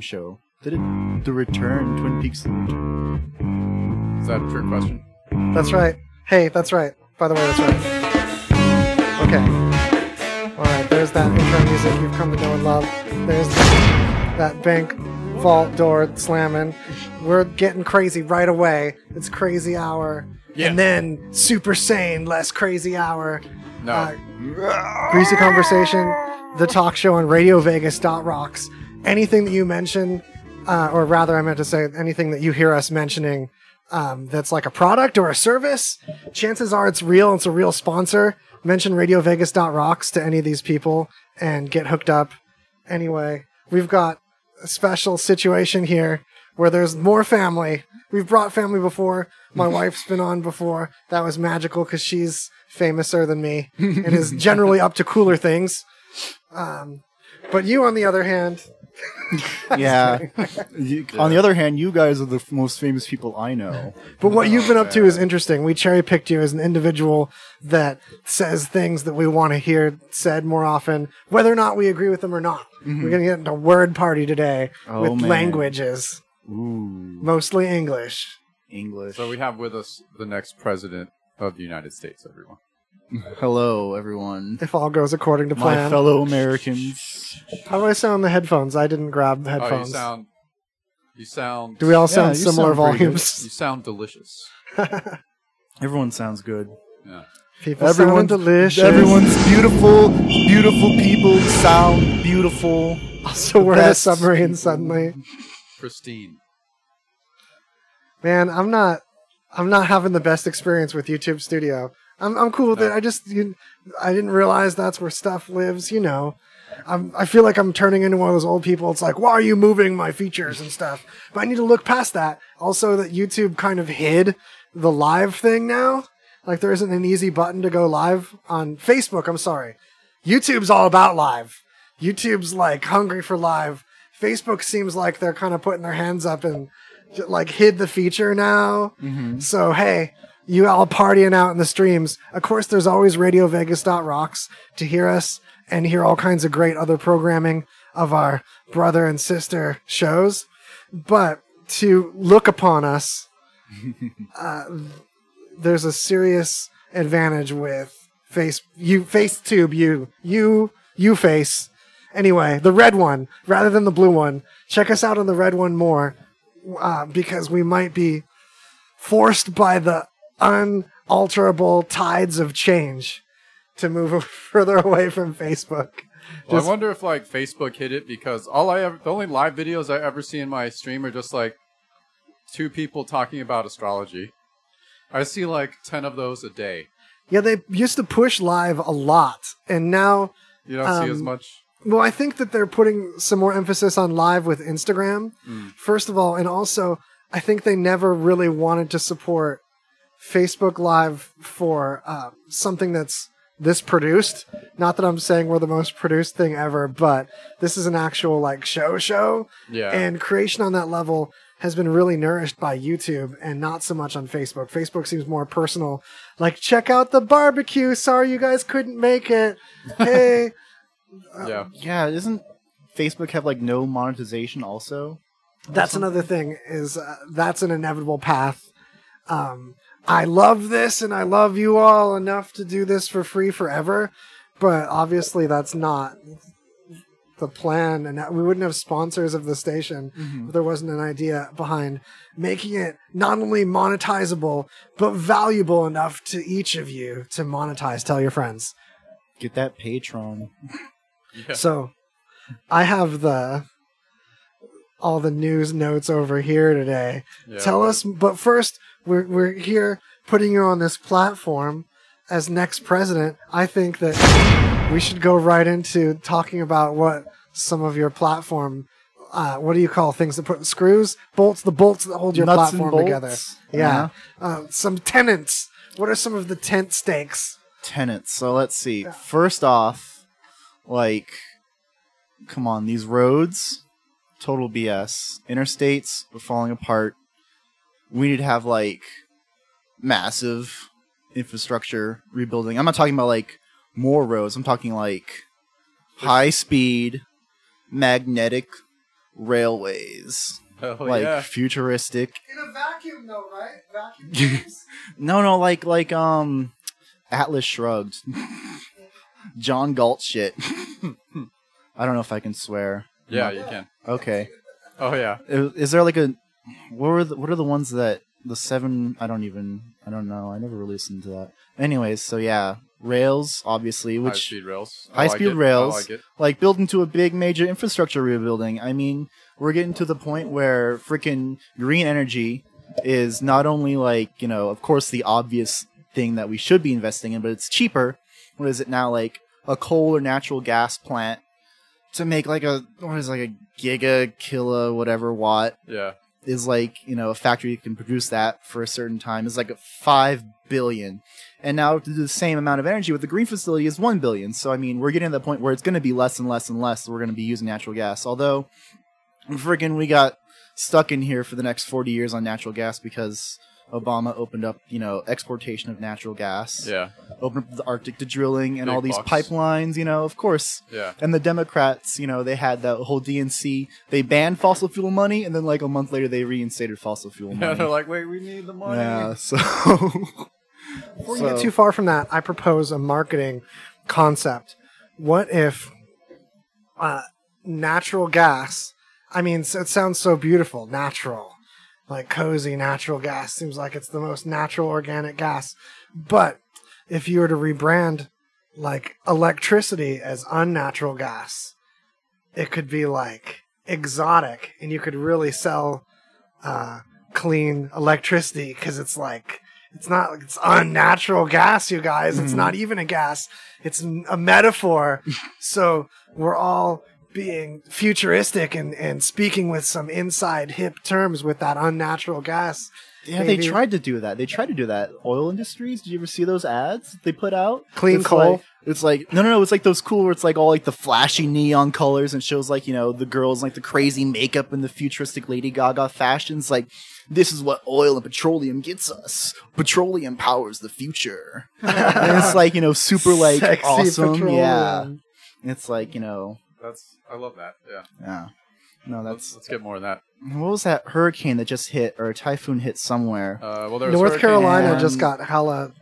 show. Did it the return Twin Peaks? Is that a trick question? That's right. Hey, that's right. By the way, that's right. Okay. All right. There's that intro music you've come to know and love. There's that bank vault door slamming. We're getting crazy right away. It's crazy hour. Yeah. And then super sane, less crazy hour. No. Uh, Greasy Conversation, the talk show on Radio Vegas dot rocks. Anything that you mention, uh, or rather, I meant to say anything that you hear us mentioning um, that's like a product or a service, chances are it's real. It's a real sponsor. Mention Radio Vegas dot rocks to any of these people and get hooked up. Anyway, we've got a special situation here where there's more family. We've brought family before. My wife's been on before. That was magical because she's famouser than me and is generally up to cooler things. Um, but you, on the other hand, Yeah. You- On the other hand, you guys are the f- most famous people I know. but what you've been up to is interesting. We cherry picked you as an individual that says things that we want to hear said more often, whether or not we agree with them or not. We're mm-hmm. gonna get into word party today Oh, with man. languages, Ooh, mostly English. English. So we have with us the next president of the United States, everyone. Hello, everyone. If all goes according to My plan. fellow Americans. How do I sound on the headphones? I didn't grab the Oh, you headphones. sound. You sound. do we all sound you similar sound pretty You volumes? sound delicious. Everyone sounds good. Yeah. People Everyone's sound delicious. Everyone's beautiful. Beautiful people sound beautiful. Also, we're in a best. submarine suddenly. Pristine. Man, I'm not. I'm not having the best experience with YouTube Studio. I'm I'm cool with No. it. I just you, I didn't realize that's where stuff lives. You know, I'm I feel like I'm turning into one of those old people. It's like, why are you moving my features and stuff? But I need to look past that. Also, that YouTube kind of hid the live thing now. Like there isn't an easy button to go live on Facebook. I'm sorry. YouTube's all about live. YouTube's like hungry for live. Facebook seems like they're kind of putting their hands up and like hid the feature now. Mm-hmm. So hey, you all partying out in the streams. Of course, there's always Radio Vegas rocks to hear us and hear all kinds of great other programming of our brother and sister shows. But to look upon us, uh, there's a serious advantage with face you FaceTube you you you face anyway the red one rather than the blue one check us out on the red one more uh, because we might be forced by the unalterable tides of change to move further away from Facebook. Well, Just- I wonder if like Facebook hit it because all I ever, the only live videos I ever see in my stream are just like two people talking about astrology. I see like ten of those a day. Yeah, they used to push live a lot, and now You don't see as Um, much. Well, I think that they're putting some more emphasis on live with Instagram, Mm. first of all, and also I think they never really wanted to support Facebook Live for uh, something that's this produced. Not that I'm saying we're the most produced thing ever, but this is an actual like show show, Yeah. and creation on that level has been really nourished by YouTube and not so much on Facebook. Facebook seems more personal. Like, check out the barbecue. Sorry you guys couldn't make it. Hey. yeah. Yeah, doesn't Facebook have like no monetization also? that's another thing is uh, that's an inevitable path um i love this and i love you all enough to do this for free forever but obviously that's not the plan and we wouldn't have sponsors of the station mm-hmm. if there wasn't an idea behind making it not only monetizable but valuable enough to each of you to monetize tell your friends Get that Patreon. Yeah. so i have the all the news notes over here today Yeah. tell us but first we're, we're here putting you on this platform as next president i think that we should go right into talking about what some of your platform uh, what do you call things that put screws bolts the bolts that hold your Nuts and platform together bolts? yeah uh, some tenants what are some of the tent stakes Tenants. So let's see. First off, like, come on, these roads, total BS. Interstates are falling apart. We need to have like massive infrastructure rebuilding. I'm not talking about like more roads. I'm talking like high speed, magnetic railways, Hell like yeah. futuristic. In a vacuum, though, right? Vacuum. No, no, like like um, Atlas Shrugged, John Galt shit. I don't know if I can swear. Yeah, you can. Okay. Oh yeah. Is, is there like a what were the, what are the ones that the seven? I don't even I don't know. I never really listened to that. Anyways, so yeah, rails obviously, High which speed rails. High like speed it. rails. Like like build into a big major infrastructure rebuilding. I mean, we're getting to the point where freaking green energy is not only like, you know, of course the obvious thing that we should be investing in, but it's cheaper. What is it now like a coal or natural gas plant to make like a what is it, like a giga kilo whatever watt Yeah. Is like you know a factory that can produce that for a certain time is like a five billion. And now to do the same amount of energy with the green facility is one billion. So i mean we're getting to the point where it's going to be less and less and less we're going to be using natural gas. Although freaking we got stuck in here for the next 40 years on natural gas because obama opened up you know exportation of natural gas Yeah. opened up the arctic to drilling and Big all these bucks. pipelines you know of course Yeah. and the Democrats, you know, they had that whole DNC. They banned fossil fuel money, and then like a month later, they reinstated fossil fuel money. Yeah. They're like, wait, we need the money. Yeah, so Before you get too far from that, I propose a marketing concept. What if uh, natural gas? I mean, it sounds so beautiful, natural, like cozy natural gas. Seems like it's the most natural organic gas. But if you were to rebrand like electricity as unnatural gas, it could be like exotic, and you could really sell uh, clean electricity because it's like it's not it's unnatural gas, you guys. It's not even a gas. It's a metaphor. so we're all being futuristic and, and speaking with some inside hip terms with that unnatural gas. yeah, they tried to do that. They tried to do that. Oil industries. Did you ever see those ads they put out? Clean It's coal? like- it's like no, no, no. It's like those cool where it's like all like the flashy neon colors and shows like you know the girls like the crazy makeup and the futuristic Lady Gaga fashions. Like this is what oil and petroleum gets us. Petroleum powers the future. and it's like you know super like Sexy awesome. petroleum. Yeah, it's like you know That's. I love that. Yeah. yeah. No, Let's that's let's get more of that. what was that hurricane that just hit or a typhoon hit somewhere? Uh, well, there was North Hurricane Carolina just got hella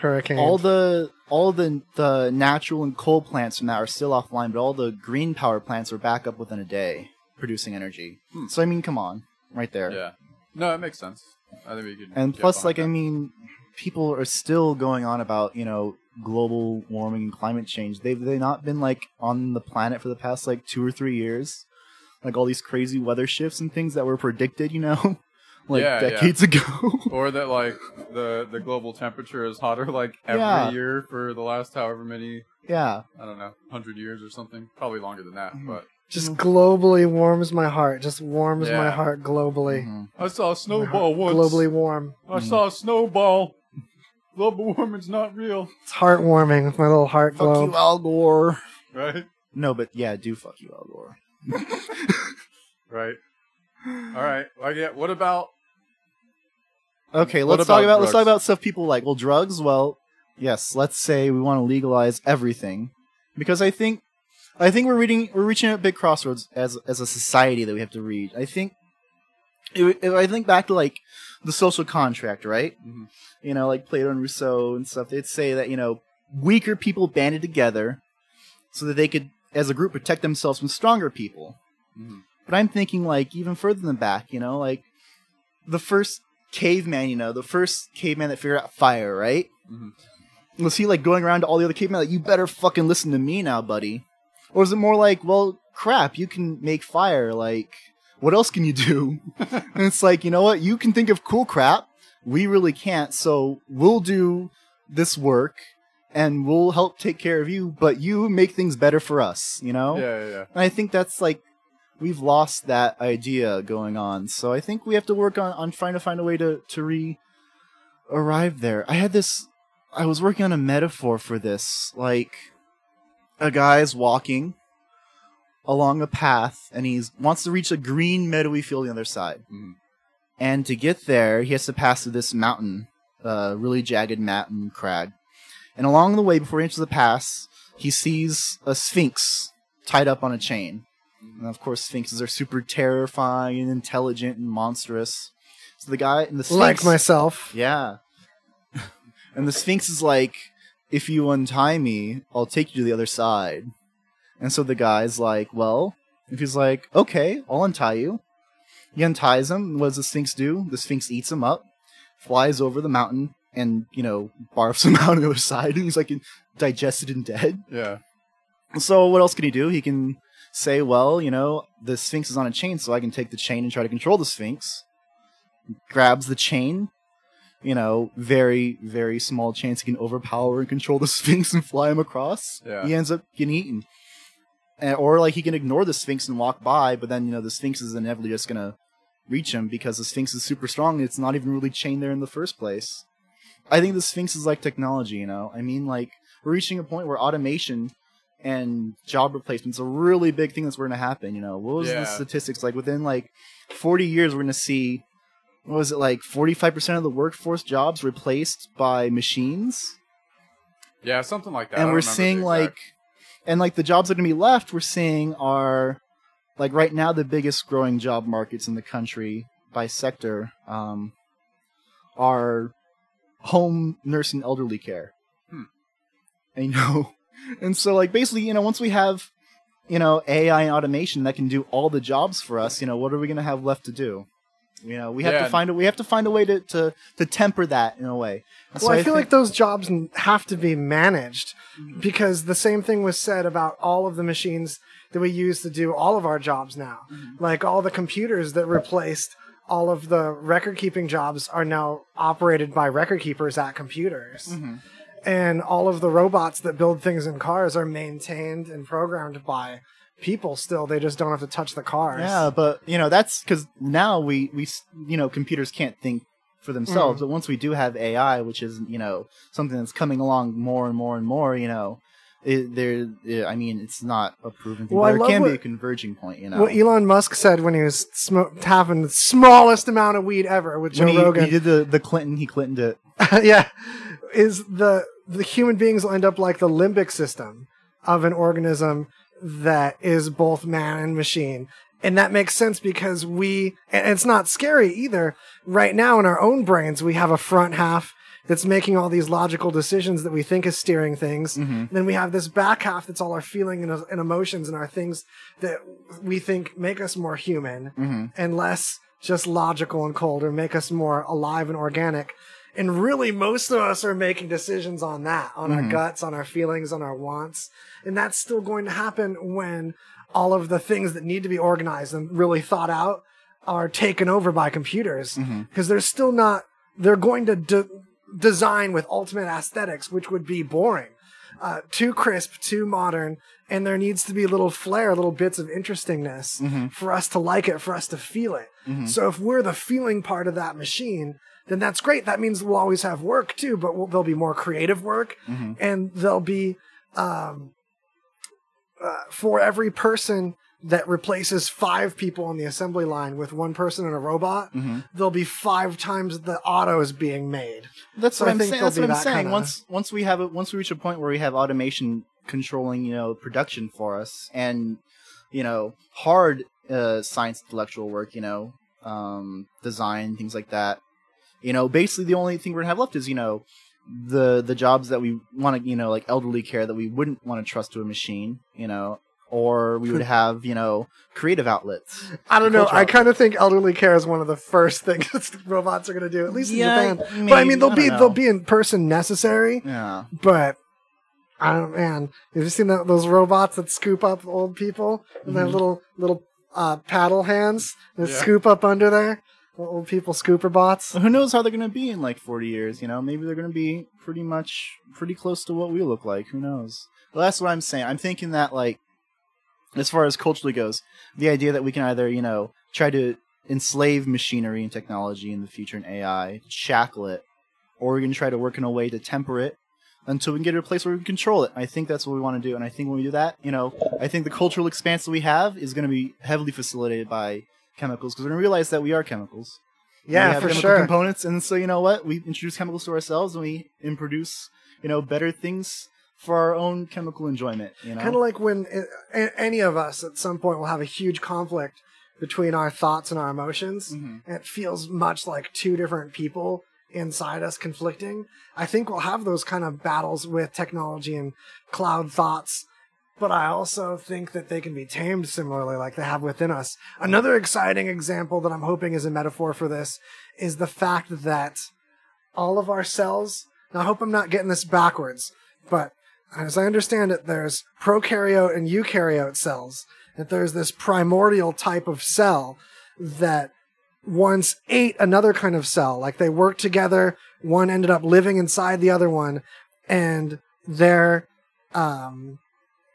hurricane. all the all the the natural and coal plants from that are still offline, but all the green power plants are back up within a day producing energy. Hmm. So I mean, come on, right there. Yeah. No, it makes sense. I think we could. And plus, like I mean, people are still going on about you know global warming and climate change. They've they not been like on the planet for the past like two or three years. Like all these crazy weather shifts and things that were predicted, you know, like Yeah, yeah. decades ago. or that like the the global temperature is hotter like every Yeah. year for the last however many yeah, I don't know hundred years or something. Probably longer than that. Mhm. But just globally warms my heart. Just warms my heart globally. Mhm. I saw a snowball once. Globally warm. I saw a snowball. Global warming's not real, It's heartwarming with my little heart fuck globe. you, Al Gore. right? No, but yeah, do fuck you, Al Gore. Right. All right. Well, yeah. What about Okay, What let's talk about about let's talk drugs? about stuff people like. Well, drugs. Well, yes. Let's say we want to legalize everything because I think I think we're reading we're reaching a big crossroads as as a society that we have to read. I think if if I think back to like the social contract, right? Mhm. You know, like Plato and Rousseau and stuff. They'd say that you know weaker people banded together so that they could, as a group, protect themselves from stronger people. Mhm. But I'm thinking like even further than back, you know, like the first caveman, you know, the first caveman that figured out fire, right? Mhm. Was he like going around to all the other cavemen like, you better fucking listen to me now, buddy? Or is it more like, well, crap, you can make fire, like, what else can you do? and it's like, you know what, you can think of cool crap, we really can't, so we'll do this work and we'll help take care of you, but you make things better for us, you know? Yeah, yeah, yeah. And I think that's like we've lost that idea going on. So I think we have to work on, on trying to find a way to, to re arrive there. I had this I was working on a metaphor for this. Like a guy's walking along a path and he wants to reach a green meadowy field on the other side. Mhm. And to get there, he has to pass through this mountain, uh, really jagged mountain crag. And along the way, before he enters the pass, he sees a sphinx tied up on a chain. And of course, sphinxes are super terrifying and intelligent and monstrous. So the guy and the sphinx, Like myself. yeah, and the sphinx is like, if you untie me, I'll take you to the other side. And so the guy's like, well, if he's like, okay, I'll untie you. He unties him. What does the sphinx do? The sphinx eats him up, flies over the mountain, and you know barfs him out on the other side. And he's like digested and dead. Yeah. So what else can he do? He can say, well, you know, the Sphinx is on a chain, so I can take the chain and try to control the Sphinx. Grabs the chain, you know, very, very small chance he can overpower and control the Sphinx and fly him across. Yeah. He ends up getting eaten. And, or like he can ignore the Sphinx and walk by, but then, you know, the Sphinx is inevitably just gonna reach him because the Sphinx is super strong and it's not even really chained there in the first place. I think the Sphinx is like technology, you know? I mean, like, we're reaching a point where automation and job replacement's a really big thing that's going to happen. You know, what was Yeah. the statistics like? Within like 40 years, we're going to see what was it like 45% of the workforce jobs replaced by machines, Yeah, something like that. And we're seeing like, and like the jobs that are going to be left, we're seeing are like right now the biggest growing job markets in the country by sector um, are home nurse and elderly care. Hmm. And, you know, and so like basically, you know, once we have, you know, AI and automation that can do all the jobs for us, you know, what are we going to have left to do? You know, we have Yeah. to find a we have to find a way to to, to temper that in a way. And so Well, I, feel think- like those jobs have to be managed because the same thing was said about all of the machines that we use to do all of our jobs now. Mm-hmm. Like all the computers that replaced all of the record keeping jobs are now operated by record keepers at computers. Mm-hmm. And all of the robots that build things in cars are maintained and programmed by people still. They just don't have to touch the cars. Yeah, but you know that's because now we we you know computers can't think for themselves. Mm. But once we do have AI, which is you know something that's coming along more and more and more, you know, it, there. it- I mean, it's not a proven thing. Well, but there love can be a converging point. You know, What Elon Musk said when he was sm- having the smallest amount of weed ever with Joe when he, Rogan. he did the the Clinton, he Clintoned it. yeah, is the the human beings will end up like the limbic system of an organism that is both man and machine. And that makes sense because we, and it's not scary either. Right now in our own brains, we have a front half that's making all these logical decisions that we think is steering things. Mm-hmm. Then we have this back half that's all our feeling and, and emotions and our things that we think make us more human mm-hmm. and less just logical and cold or make us more alive and organic. And really, most of us are making decisions on that, on our mm-hmm. guts, on our feelings, on our wants. And that's still going to happen when all of the things that need to be organized and really thought out are taken over by computers. Mm-hmm. Because they're still not, they're going to de- design with ultimate aesthetics, which would be boring. Uh, too crisp, too modern, and there needs to be little flair, little bits of interestingness mm-hmm. for us to like it, for us to feel it. So if we're the feeling part of that machine, then that's great. That means we'll always have work too, but we'll, there'll be more creative work, and there'll be um, uh, for every person that replaces five people on the assembly line with one person and a robot, there'll be five times the autos being made. That's So what I I'm saying. That's what I'm that saying. kinda- Once once we have it, once we reach a point where we have automation controlling, you know, production for us, and you know, hard uh, science intellectual work, you know, um, design things like that. You know, basically the only thing we're gonna have left is you know the the jobs that we want to, you know, like elderly care that we wouldn't want to trust to a machine, you know. Or we would have, you know, creative outlets. I don't know. I kind of think elderly care is one of the first things that robots are going to do, at least Yeah, in Japan. but I mean, they'll I be don't they'll be in person necessary. Yeah. But I don't, man. Have you seen that, those robots that scoop up old people and their little little uh, paddle hands that Yeah. scoop up under there? Old people scooper bots. Who knows how they're to be in like 40 years? You know, maybe they're to be pretty much pretty close to what we look like. Who knows? That's what I'm saying. I'm thinking that like, as far as culturally goes, the idea that we can either you know try to enslave machinery and technology in the future and AI, shackle it, or we can try to work in a way to temper it until we can get to a place where we can control it. I think that's what we want to do, and I think when we do that, you know, I think the cultural expanse that we have is going to be heavily facilitated by chemicals because we're to realize that we are chemicals. we Yeah, have for chemical sure. components and so you know what we introduce chemicals to ourselves and we and produce you know better things for our own chemical enjoyment. You know, Kind of like when it, a- any of us at some point will have a huge conflict between our thoughts and our emotions. Mhm. And it feels much like two different people inside us conflicting. I think we'll have those kind of battles with technology and cloud thoughts. But I also think that they can be tamed similarly, like they have within us. Another exciting example that I'm hoping is a metaphor for this is the fact that all of our cells. Now, I hope I'm not getting this backwards, but as I understand it, there's prokaryote and eukaryote cells. That there's this primordial type of cell that once ate another kind of cell. Like they worked together. One ended up living inside the other one, and their um,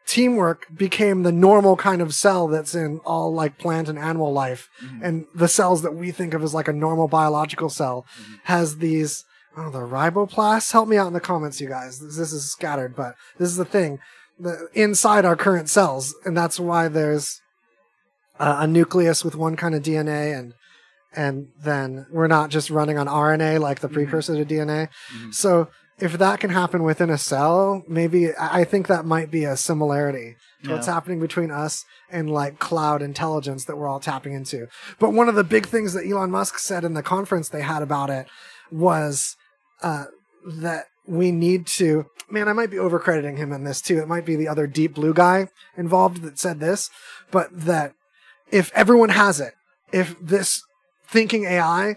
teamwork became the normal kind of cell that's in all like plant and animal life. Mm-hmm. And the cells that we think of as like a normal biological cell mm-hmm. has these. Oh, the riboplasts. Help me out in the comments, you guys. This, this is scattered, but this is the thing. The inside our current cells, and that's why there's uh, a nucleus with one kind of DNA, and and then we're not just running on RNA like the mm-hmm. precursor to DNA. So if that can happen within a cell, maybe I think that might be a similarity to what's happening between us and like cloud intelligence that we're all tapping into. But one of the big things that Elon Musk said in the conference they had about it was uh, that we need to. Man, I might be overcrediting him in this too. It might be the other deep blue guy involved that said this, but that if everyone has it, if this thinking AI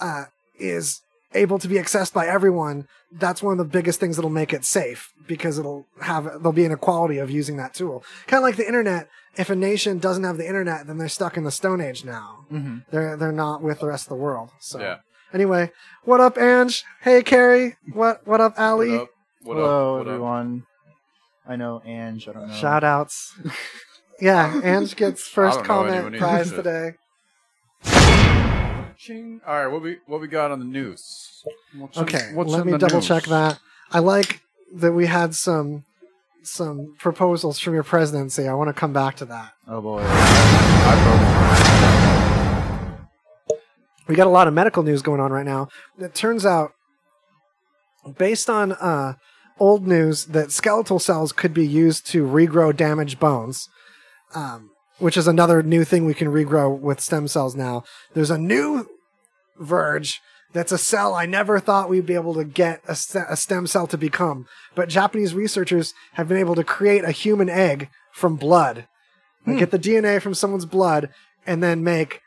uh, is able to be accessed by everyone, that's one of the biggest things that'll make it safe because it'll have there'll be an equality of using that tool. Kind of like the internet. If a nation doesn't have the internet, then they're stuck in the Stone Age now. Mhm. They're they're not with the rest of the world. So Yeah. anyway, what up, Ange? Hey, Carrie. What what up, Ali? What up? What Hello, up? What up? everyone. I know Ange. I don't know. Shout outs. yeah, Ange gets first comment prize either. today. All right, what we what we got on the news? What's in- Okay, what's let me double news? check that. I like that we had some some proposals from your presidency. I want to come back to that. Oh boy. We got a lot of medical news going on right now. It turns out, based on uh, old news, that skeletal cells could be used to regrow damaged bones, um, which is another new thing we can regrow with stem cells now. There's a new Verge that's a cell I never thought we'd be able to get a, st- a stem cell to become. But Japanese researchers have been able to create a human egg from blood. Like hmm. get the DNA from someone's blood and then make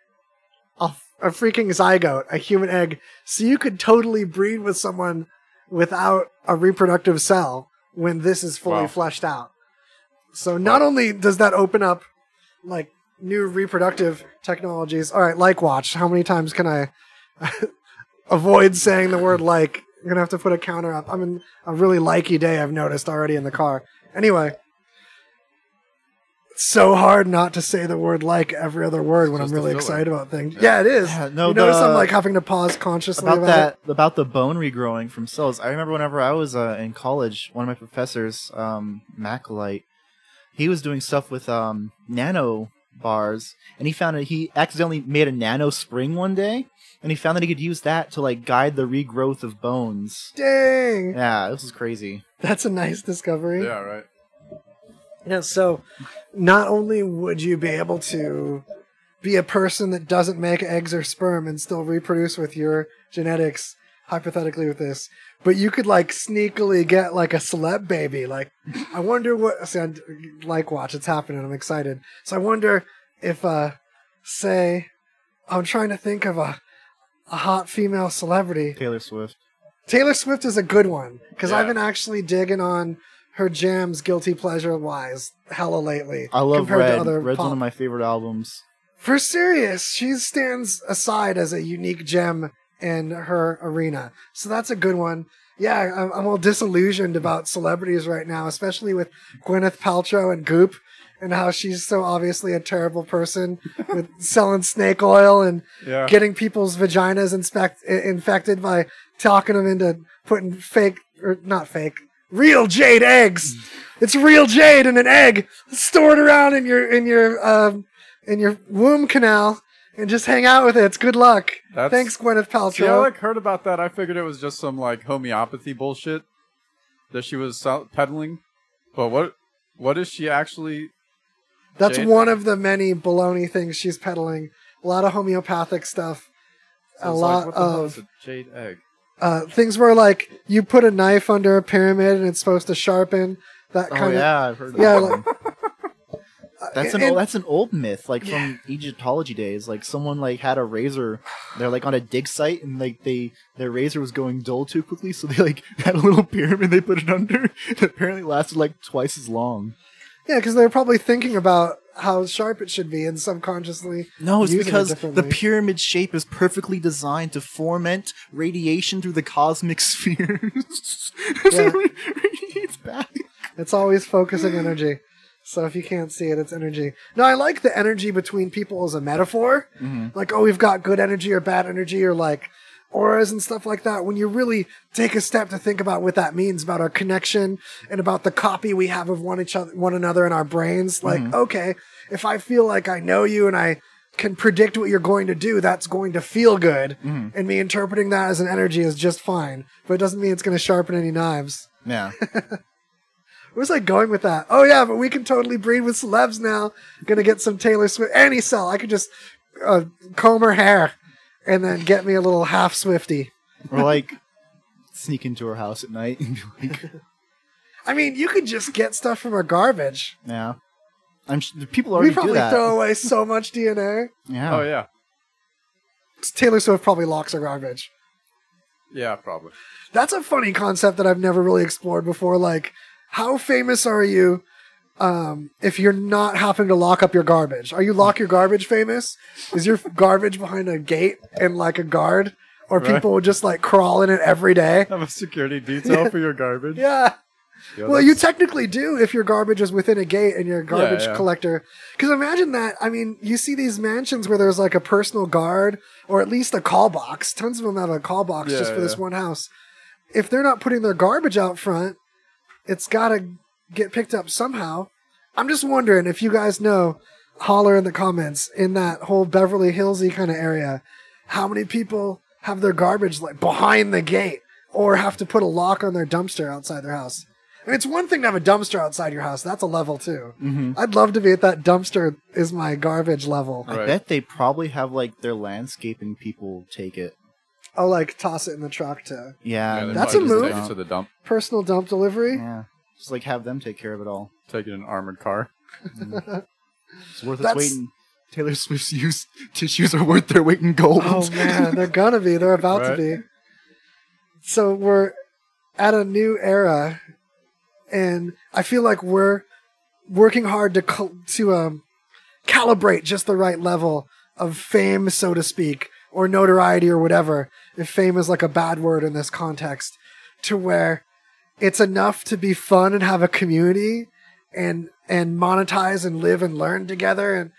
a, a freaking zygote, a human egg. So you could totally breed with someone without a reproductive cell when this is fully Wow. fleshed out. So not only does that open up like new reproductive technologies. All right, like watch. How many times can I avoid saying the word like? I'm gonna have to put a counter up. I'm in a really likey day. I've noticed already in the car. Anyway, it's so hard not to say the word like every other word when I'm really excited about things. Yeah, it is. Yeah, no, you notice I'm like having to pause consciously about about, that it. about the bone regrowing from cells. I remember whenever I was uh, in college, one of my professors, um, Macalite, he was doing stuff with um, nano bars, and he found that he accidentally made a nano spring one day, and he found that he could use that to like guide the regrowth of bones. Dang, Yeah, this is crazy. that's a nice discovery. Yeah, right. Yeah, so not only would you be able to be a person that doesn't make eggs or sperm and still reproduce with your genetics, hypothetically with this, but you could like sneakily get like a celeb baby. Like, I wonder what. See, I, like, watch, it's happening. I'm excited. So I wonder if, uh, say, I'm trying to think of a a hot female celebrity. Taylor Swift. Taylor Swift is a good one because Yeah. I've been actually digging on her jams, guilty pleasure wise, hella lately. I love compared Red. To other Red's pop. one of my favorite albums. For serious, she stands aside as a unique gem in her arena. So that's a good one. Yeah, I'm, I'm all disillusioned about celebrities right now, especially with Gwyneth Paltrow and Goop, and how she's so obviously a terrible person with selling snake oil and Yeah. getting people's vaginas inspect, infected by talking them into putting fake or not fake real jade eggs. It's real jade in an egg stored around in your in your um, in your womb canal and just hang out with it. It's good luck. That's- Thanks, Gwyneth See, I like heard about that. I figured it was just some like homeopathy bullshit that she was sell- peddling. But what what is she actually? That's one of the many baloney things she's peddling. A lot of homeopathic stuff. So a lot like, what the hell of a jade egg? uh, things where like you put a knife under a pyramid and it's supposed to sharpen. That Oh kind of yeah, I've heard of Yeah, that. like-. That's an and- old, that's an old myth, like from Egyptology days. Like someone like had a razor, they're like on a dig site, and like they their razor was going dull too quickly, so they like had a little pyramid they put it under. It apparently lasted like twice as long. Yeah, because they're probably thinking about how sharp it should be and subconsciously. No, it's using it because the pyramid shape is perfectly designed to foment radiation through the cosmic spheres. Yeah. it radiates back. It's always focusing energy. So if you can't see it, it's energy. No, I like the energy between people as a metaphor. Mm-hmm. Like, oh, we've got good energy or bad energy or like auras and stuff like that. When you really take a step to think about what that means about our connection and about the copy we have of one each other, one another in our brains. Like, mm-hmm. okay, if I feel like I know you and I can predict what you're going to do, that's going to feel good. Mm-hmm. And me interpreting that as an energy is just fine. But it doesn't mean it's going to sharpen any knives. Yeah. Where's I going with that? Oh yeah, but we can totally breed with celebs now. Gonna get some Taylor Swift. Any cell, I could just uh, comb her hair and then get me a little half Swifty. or like sneak into her house at night and be like, I mean, you could just get stuff from her garbage. yeah. I'm sh- people already we probably do that. throw away so much DNA. yeah. Oh yeah, Taylor Swift probably locks her garbage. yeah, probably. That's a funny concept that I've never really explored before. Like, how famous are you um, if you're not having to lock up your garbage? Are you lock your garbage famous? Is your garbage behind a gate and like a guard? Or Right. people just like crawl in it every day? Have a security detail for your garbage. Yeah. Yeah, Well, you technically do if your garbage is within a gate and you're a garbage yeah. collector. Because imagine that. I mean, you see these mansions where there's like a personal guard or at least a call box. Tons of them have a call box just Yeah, for this one house. If they're not putting their garbage out front, it's got to get picked up somehow. I'm just wondering if you guys know, holler in the comments in that whole Beverly Hillsy kind of area, how many people have their garbage like behind the gate or have to put a lock on their dumpster outside their house? I mean, it's one thing to have a dumpster outside your house. That's a level too. Mm-hmm. I'd love to be at that dumpster is my garbage level. I Right. bet they probably have like their landscaping people take it. I'll like toss it in the truck to Yeah, Yeah, and they That's probably a just move. Take it to the dump. personal dump delivery. yeah, just like have them take care of it all. Take it in an armored car. It's worth its That's- weight in Taylor Swift's used tissues are worth their weight in gold. Oh man, they're gonna be. They're about Right. to be. So we're at a new era, and I feel like we're working hard to cal- to um, calibrate just the right level of fame, so to speak, or notoriety, or whatever. If fame is like a bad word in this context, to where it's enough to be fun and have a community and and monetize and live and learn together and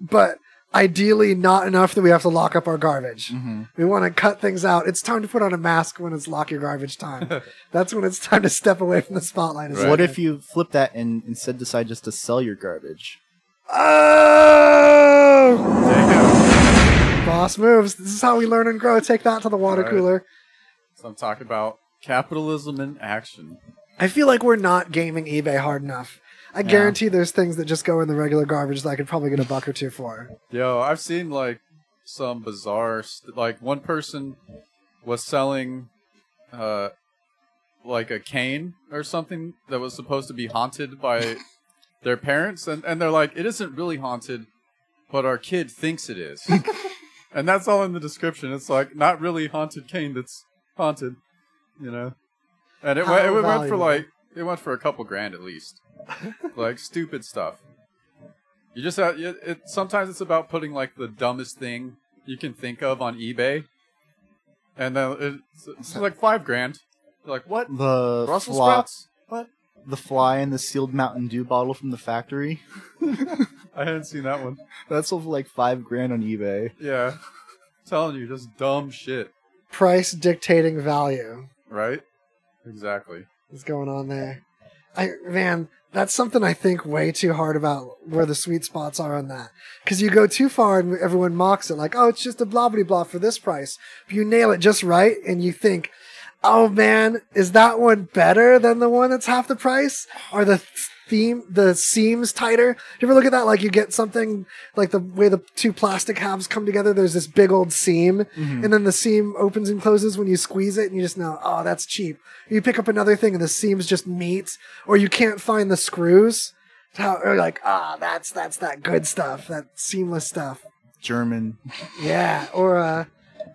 but ideally not enough that we have to lock up our garbage. Mm-hmm. We want to cut things out. It's time to put on a mask when it's lock your garbage time. That's when it's time to step away from the spotlight. Right. What if you flip that and instead decide just to sell your garbage? Oh! Damn. Boss moves. This is how we learn and grow. Take that to the water Right. cooler. So I'm talking about capitalism in action. I feel like we're not gaming eBay hard enough. I guarantee there's things that just go in the regular garbage that I could probably get a buck or two for. Yo, I've seen like some bizarre, st- like one person was selling, uh, like a cane or something that was supposed to be haunted by their parents, and and they're like, it isn't really haunted, but our kid thinks it is, and that's all in the description. It's like not really haunted cane that's haunted, you know, and it went, How it went for like it went for a couple grand at least, like stupid stuff. You just have, it, it. Sometimes it's about putting like the dumbest thing you can think of on eBay, and then it's, it's like five grand. You're like what? The Brussels fly, sprouts? What? The fly in the sealed Mountain Dew bottle from the factory. I hadn't seen that one. That's sold for like five grand on eBay. Yeah, telling you, just dumb shit, Price dictating value right? Exactly. What's going on there. I man, that's something I think way too hard about where the sweet spots are on that. Because you go too far and everyone mocks it, like, oh, it's just a blah blah blah for this price. If you nail it just right and you think, oh man, is that one better than the one that's half the price? Are the theme the seams tighter? You ever look at that? Like you get something like the way the two plastic halves come together. There's this big old seam, and then the seam opens and closes when you squeeze it, and you just know, oh, that's cheap. You pick up another thing, and the seams just meet, or you can't find the screws. How, or like, ah, that's that's that good stuff, that seamless stuff. German. Yeah, or uh,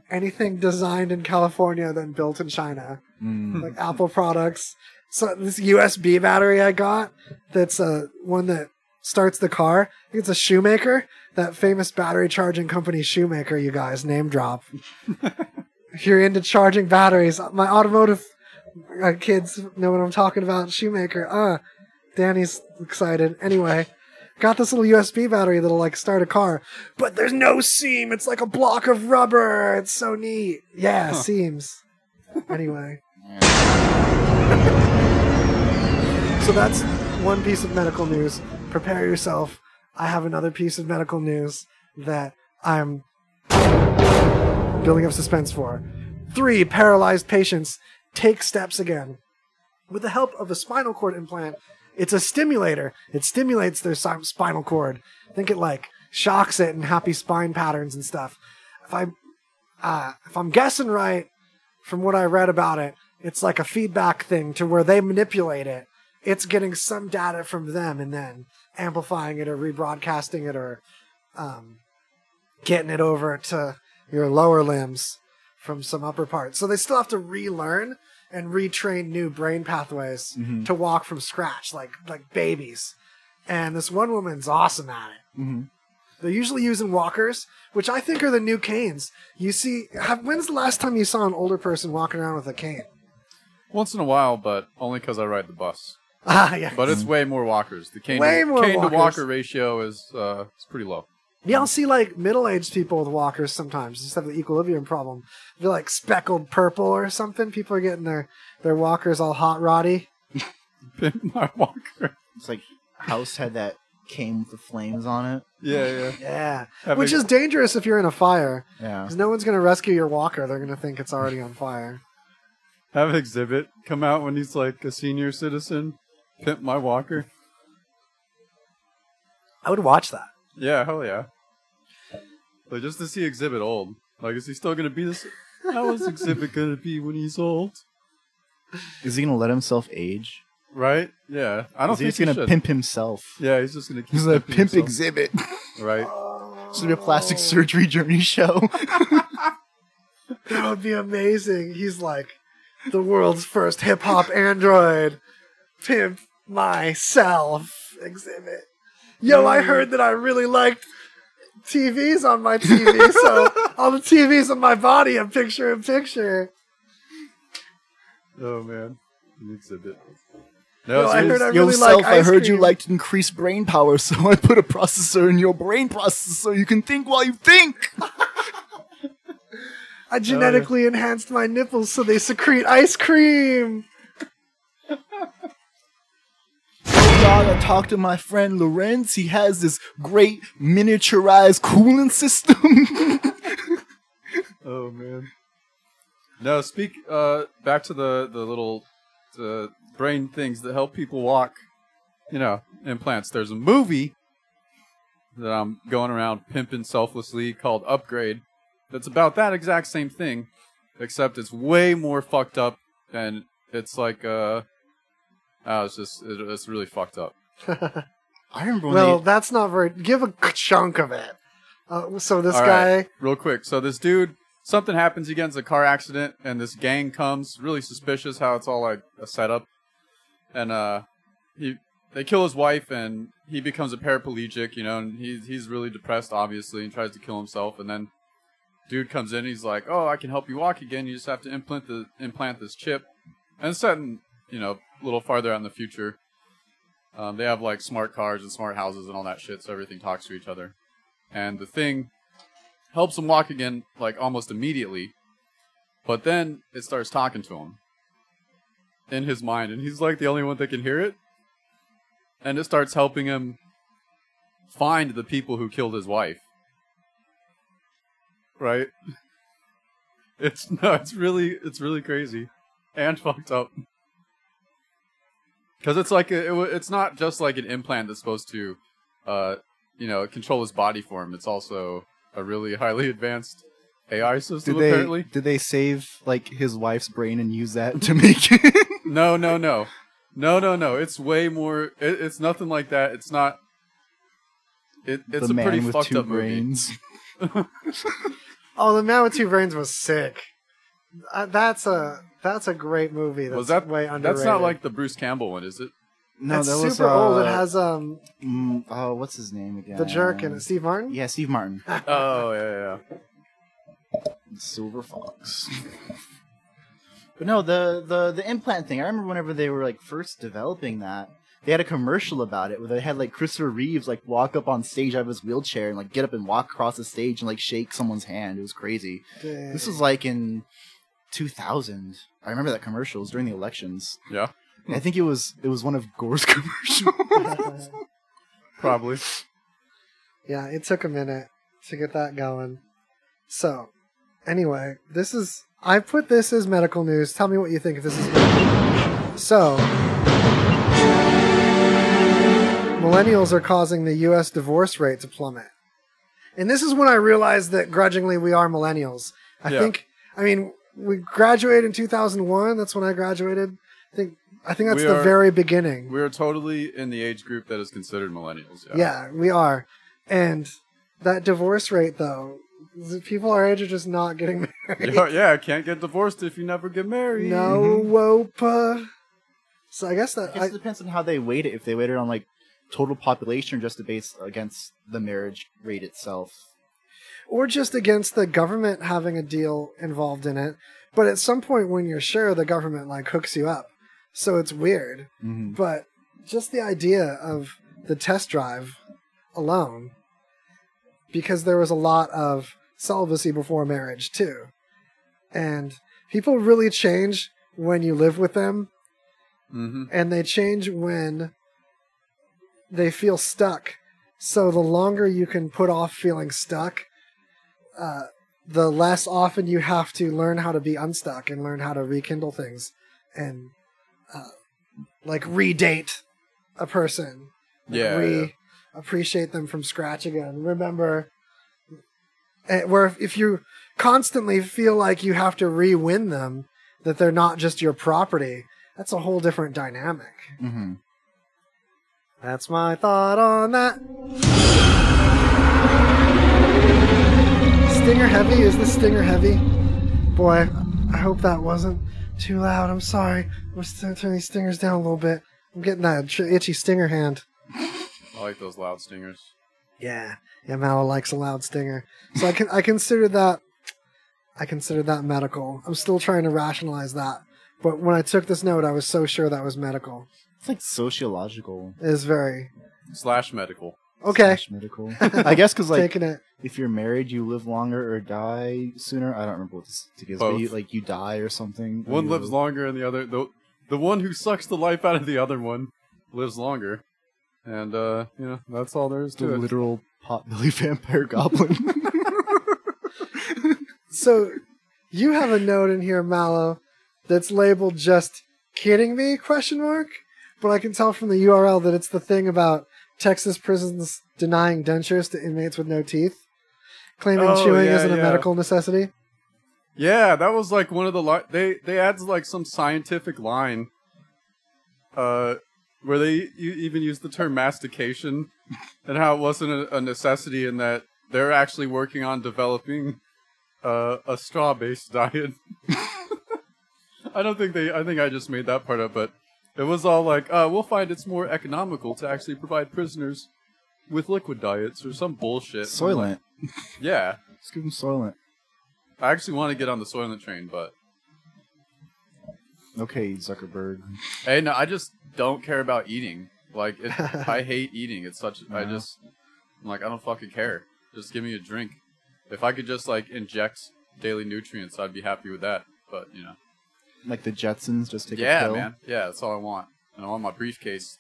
anything designed in California then built in China, Mm. like Apple products. So this USB battery I got, that's uh, one that starts the car. I think it's a Schumacher, that famous battery charging company Schumacher. You guys name drop. if you're into charging batteries, my automotive uh, kids know what I'm talking about. Schumacher. Uh, Danny's excited. Anyway, got this little USB battery that'll like start a car, but there's no seam. It's like a block of rubber. It's so neat. Yeah, seams. Anyway. so that's one piece of medical news. Prepare yourself. I have another piece of medical news that I'm building up suspense for. Three paralyzed patients take steps again. With the help of a spinal cord implant, it's a stimulator. It stimulates their spinal cord. Think it like shocks it in happy spine patterns and stuff. If I, uh, if I'm guessing right from what I read about it, it's like a feedback thing to where they manipulate it. It's getting some data from them and then amplifying it or rebroadcasting it or um, getting it over to your lower limbs from some upper parts. So they still have to relearn and retrain new brain pathways to walk from scratch, like like babies. And this one woman's awesome at it. hmm They're usually using walkers, which I think are the new canes. You see, have, when's the last time you saw an older person walking around with a cane? Once in a while, but only because I ride the bus. Ah, yeah. But it's way more walkers. The cane, Way to, more cane walkers. to walker ratio is uh, it's pretty low. Yeah, I'll see like middle-aged people with walkers sometimes. Just have the equilibrium problem. They're like speckled purple or something. People are getting their their walkers all hot roddy. Pin my walker. It's like House had that came with the flames on it. Yeah, yeah. Yeah, Having- which is dangerous if you're in a fire, Yeah. because no one's gonna rescue your walker. They're gonna think it's already on fire. Have Xzibit come out when he's like a senior citizen. Pimp my walker. I would watch that. Yeah, hell yeah. Like just to see Xzibit old. Like, is he still gonna be this? How is Xzibit gonna be when he's old? Is he gonna let himself age? Right? Yeah. I don't Is he think just he gonna should. pimp himself? Yeah, he's just gonna keep He's a pimping pimp himself. Xzibit. Right. It's gonna be a plastic surgery journey show. That would be amazing. He's like the world's first hip hop android. Pimp myself Xzibit. Yo, I heard that I really liked TVs on my TV, so all the TVs on my body are picture in picture. Oh man. An Xzibit. Yo, No, I heard I really Yourself, like I heard you liked increased brain power, so I put a processor in your brain processor so you can think while you think. I oh, genetically enhanced my nipples so they secrete ice cream. I talked to my friend Lorenz. He has this great miniaturized cooling system. Oh man. No, speak uh back to the the little brain things that help people walk. You know, implants. There's a movie that I'm going around pimping selflessly called Upgrade. That's about that exact same thing, except it's way more fucked up and it's like uh oh, it's just it, it's really fucked up. I remember when Well, they, that's not very. Give a chunk of it. Uh, so this All guy. right, real quick. So this dude, something happens. He gets a car accident, and this gang comes. Really suspicious how it's all like a setup. And uh, he they kill his wife, and he becomes a paraplegic. You know, and he's he's really depressed, obviously, and tries to kill himself. And then dude comes in. He's like, "Oh, I can help you walk again. You just have to implant the implant this chip." And it's set in, you know, a little farther out in the future. Um, they have like smart cars and smart houses and all that shit, so everything talks to each other and the thing helps him walk again like almost immediately but then it starts talking to him in his mind and he's like the only one that can hear it and it starts helping him find the people who killed his wife right it's no it's really it's really crazy and fucked up. Because it's like a, it, it's not just like an implant that's supposed to, uh, you know, control his body form. It's also a really highly advanced AI system. Did they apparently, did they save like his wife's brain and use that to make it? no, no, no, no, no, no. It's way more. It, it's nothing like that. It's not. It, it's the a man pretty with fucked two up movie. brains. Oh, the man with two brains was sick. Uh, that's a that's a great movie. That's Was that way underrated? That's not like the Bruce Campbell one, is it? No, That's that was super old. It uh, has um mm, oh, what's his name again? the jerk in it. Steve Martin. Yeah, Steve Martin. Oh yeah, yeah. Silver Fox. but no, the, the the implant thing. I remember whenever they were like first developing that, they had a commercial about it where they had like Christopher Reeves like walk up on stage out of his wheelchair and like get up and walk across the stage and like shake someone's hand. It was crazy. This was like in 2000. I remember that commercial. It was during the elections. Yeah, I think it was it was one of Gore's commercials. probably. yeah, it took a minute to get that going. So, anyway, this is I put this as medical news. Tell me what you think if this is medical. So, millennials are causing the U.S. divorce rate to plummet, and this is when I realized that grudgingly we are millennials. I Yeah. think. I mean, we graduated in 2001. That's when I graduated. I think. I think that's We the are- very beginning. We're totally in the age group that is considered millennials. Yeah. Yeah, we are. And that divorce rate, though, people our age are just not getting married. Yeah, yeah, can't get divorced if you never get married. No mm-hmm. wopa. So I guess I that guess I, it depends on how they weight it. If they weight it on like total population or just base against the marriage rate itself. Or just against the government having a deal involved in it. But at some point when you're sure, the government like hooks you up. So it's weird. Mm-hmm. But just the idea of the test drive alone, because there was a lot of celibacy before marriage too. And people really change when you live with them, Mm-hmm. and they change when they feel stuck. So the longer you can put off feeling stuck, uh, the less often you have to learn how to be unstuck and learn how to rekindle things and uh, like redate a person. Like, Yeah, re yeah. appreciate them from scratch again. Remember, eh, where if, if you constantly feel like you have to re-win them, that they're not just your property. That's a whole different dynamic. Mm-hmm. That's my thought on that. Stinger heavy? Is the stinger heavy? Boy, I hope that wasn't too loud. I'm sorry. We're still turning these stingers down a little bit. I'm getting that itchy stinger hand. I like those loud stingers. Yeah, yeah. Mallow likes a loud stinger, so I can I consider that I consider that medical. I'm still trying to rationalize that, but when I took this note, I was so sure that was medical. It's like sociological. It is very Slash medical. Okay. slash medical. I guess because like Taking it. if you're married, you live longer or die sooner. I don't remember what this is, but Both. you, like you die or something. or One you lives live- longer and the other the the one who sucks the life out of the other one lives longer. And uh, you know, that's all there is The to it. literal potbelly vampire goblin. So you have a note in here, Mallow, that's labeled just kidding me question mark but i can tell from the url that it's the thing about texas prisons denying dentures to inmates with no teeth claiming Oh, chewing yeah, isn't a medical necessity Yeah, that was like one of the li- they they add like some scientific line, uh, where they you even use the term mastication, and how it wasn't a, a necessity, and that they're actually working on developing uh, a straw based diet. I don't think they. I think I just made that part up, but it was all like, uh, we'll find it's more economical to actually provide prisoners with liquid diets or some bullshit. Soylent. yeah, Just give him Soylent. I actually want to get on the Soylent train, but Okay, Zuckerberg. Hey, no, I just don't care about eating. Like, it, I hate eating. It's such. I just, I'm like, I don't fucking care. Just give me a drink. If I could just like inject daily nutrients, I'd be happy with that. But you know, Like the Jetsons, just take a yeah, pill. man, yeah, that's all I want. And I want my briefcase,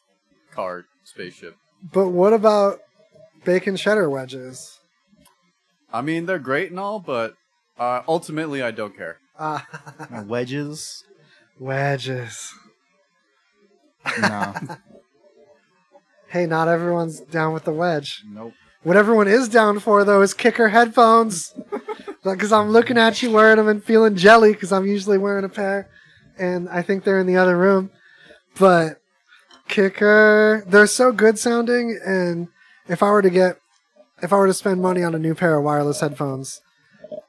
card, spaceship. but what about bacon cheddar wedges I mean, they're great and all, but uh, ultimately, I don't care. Uh, wedges. Wedges. No. Hey, not everyone's down with the wedge. nope. What everyone is down for, though, is kicker headphones. Because I'm looking at you wearing them and feeling jelly because I'm usually wearing a pair. And I think they're in the other room. But kicker, they're so good sounding. And if I were to get, if I were to spend money on a new pair of wireless headphones,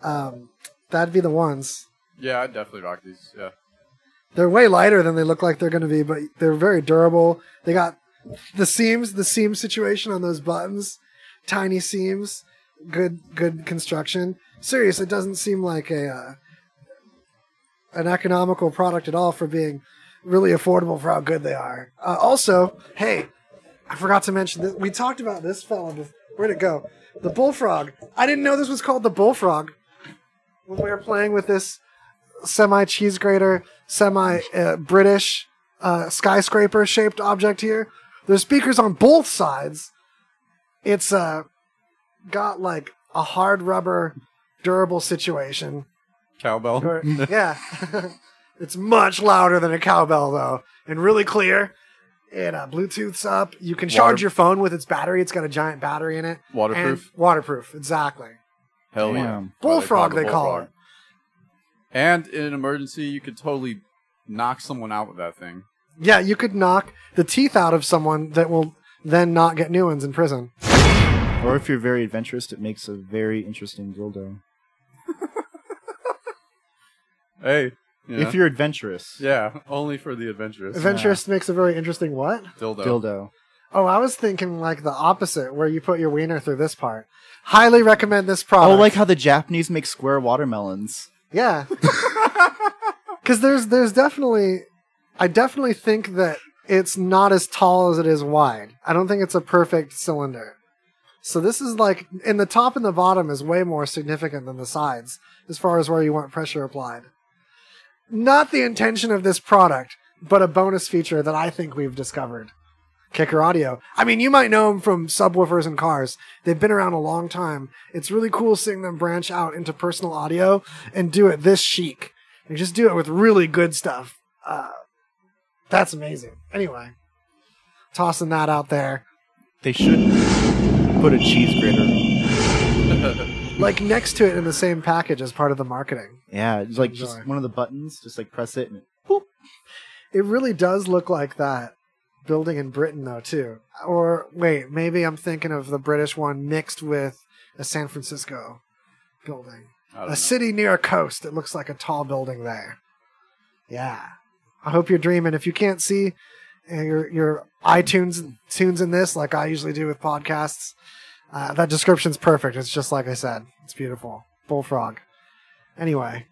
um, that'd be the ones. Yeah, I'd definitely rock these. Yeah. They're way lighter than they look like they're going to be, but they're very durable. They got the seams, the seam situation on those buttons, tiny seams, good good construction. Serious, it doesn't seem like a uh, an economical product at all for being really affordable for how good they are. Uh, also, hey, I forgot to mention that we talked about this fella. bef- Where'd it go? The bullfrog. I didn't know this was called the bullfrog when we were playing with this semi cheese grater, semi uh, British uh, skyscraper shaped object here. There's speakers on both sides. It's uh, got like a hard rubber, durable situation. Cowbell. Or- yeah, it's much louder than a cowbell though, and really clear. It uh, Bluetooth's up. You can charge Water- your phone with its battery. It's got a giant battery in it. Waterproof. And waterproof, exactly. Hell yeah. Damn. Bullfrog, they call bullfrog. it. And in an emergency, you could totally knock someone out with that thing. Yeah, you could knock the teeth out of someone that will then not get new ones in prison. Or if you're very adventurous, it makes a very interesting dildo. Hey. Yeah. If you're adventurous, yeah, only for the adventurous. Adventurous makes a very interesting what? Dildo. dildo. Oh, I was thinking like the opposite, where you put your wiener through this part. Highly recommend this product. Oh, like how the Japanese make square watermelons. yeah, because there's there's definitely, I definitely think that it's not as tall as it is wide. I don't think it's a perfect cylinder. So this is like in the top and the bottom is way more significant than the sides as far as where you want pressure applied. Not the intention of this product, but a bonus feature that I think we've discovered. Kicker Audio. I mean, you might know them from subwoofers and cars. They've been around a long time. It's really cool seeing them branch out into personal audio and do it this chic. They just do it with really good stuff. Uh, that's amazing. Anyway, tossing that out there. They should put a cheese grater. Like next to it in the same package as part of the marketing. Yeah, it's like Enjoy. just one of the buttons. Just like press it and It really does look like that building in Britain, though, too. Or wait, maybe I'm thinking of the British one mixed with a San Francisco building. A know. city near a coast. It looks like a tall building there. Yeah. I hope you're dreaming. If you can't see uh, your your iTunes tunes in this, like I usually do with podcasts, uh, that description's perfect. It's just like I said. It's beautiful. Bullfrog. Anyway,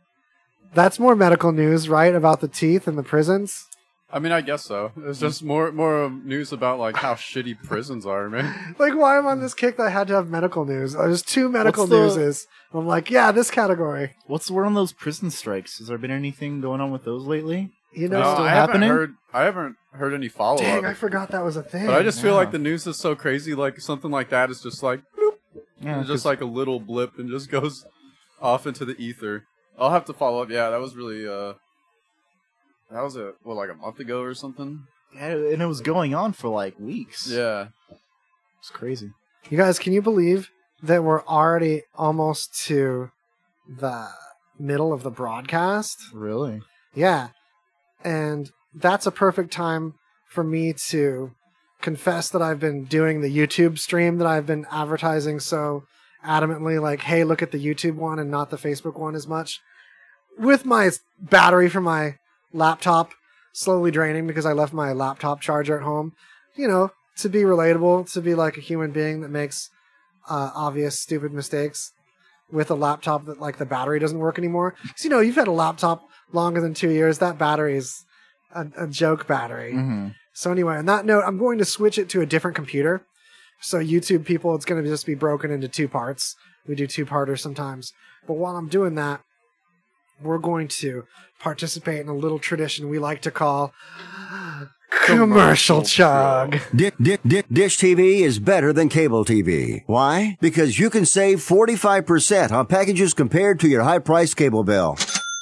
that's more medical news, right? About the teeth and the prisons. I mean, I guess so. It's just more more news about like how shitty prisons are, man. Like, why am I on this kick that I had to have medical news? There's two medical What's the- newses. I'm like, yeah, this category. What's the word on those prison strikes? Has there been anything going on with those lately? You know, No, know, still I happening? haven't heard. I haven't heard any follow up. dang, I forgot that was a thing. But I just feel Yeah. like the news is so crazy. Like something like that is just like Yeah, it's just like a little blip and just goes off into the ether. I'll have to follow up. Yeah, that was really uh, that was a what like a month ago or something. Yeah, and it was going on for like weeks. Yeah, it's crazy. You guys, can you believe that we're already almost to the middle of the broadcast? Really? Yeah. And that's a perfect time for me to confess that I've been doing the YouTube stream that I've been advertising so adamantly like, hey, look at the YouTube one and not the Facebook one as much. With my battery for my laptop slowly draining because I left my laptop charger at home, you know, to be relatable, to be like a human being that makes uh, obvious stupid mistakes with a laptop that like the battery doesn't work anymore. So you know, you've had a laptop longer than two years. That battery's a, a joke battery. Mm-hmm. So anyway, on that note, I'm going to switch it to a different computer. So YouTube people, it's going to just be broken into two parts. We do two parters sometimes. But while I'm doing that, we're going to participate in a little tradition we like to call commercial Commercial chug. Di- di- di- Dish TV is better than cable TV. Why? Because you can save 45% on packages compared to your high priced cable bill.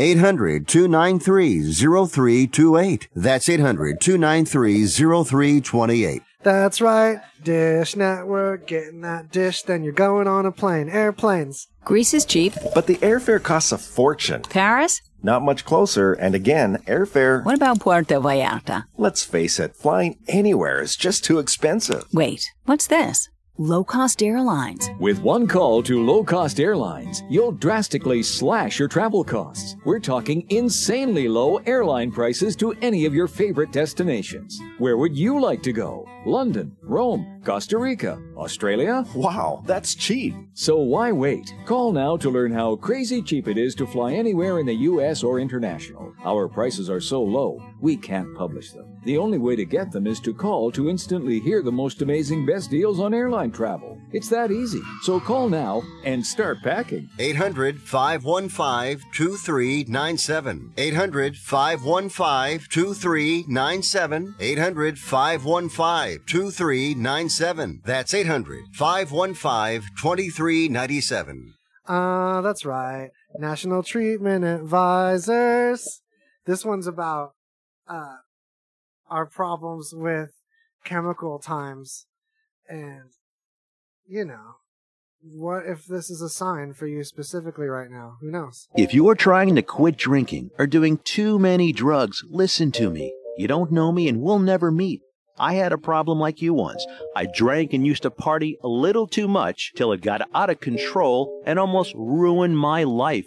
800 293 0328. That's 800 293 0328. That's right. Dish Network, getting that dish, then you're going on a plane. Airplanes. Greece is cheap. But the airfare costs a fortune. Paris? Not much closer, and again, airfare. What about Puerto Vallarta? Let's face it, flying anywhere is just too expensive. Wait, what's this? Low cost airlines. With one call to low cost airlines, you'll drastically slash your travel costs. We're talking insanely low airline prices to any of your favorite destinations. Where would you like to go? London, Rome, Costa Rica, Australia? Wow, that's cheap. So why wait? Call now to learn how crazy cheap it is to fly anywhere in the US or international. Our prices are so low, we can't publish them. The only way to get them is to call to instantly hear the most amazing best deals on airline travel. It's that easy. So call now and start packing. 800 515 2397. 800 515 2397. 800 515 2397. That's 800 515 2397. Uh, that's right. National Treatment Advisors. This one's about uh, our problems with chemical times. And, you know, what if this is a sign for you specifically right now? Who knows? If you are trying to quit drinking or doing too many drugs, listen to me. You don't know me and we'll never meet. I had a problem like you once. I drank and used to party a little too much till it got out of control and almost ruined my life.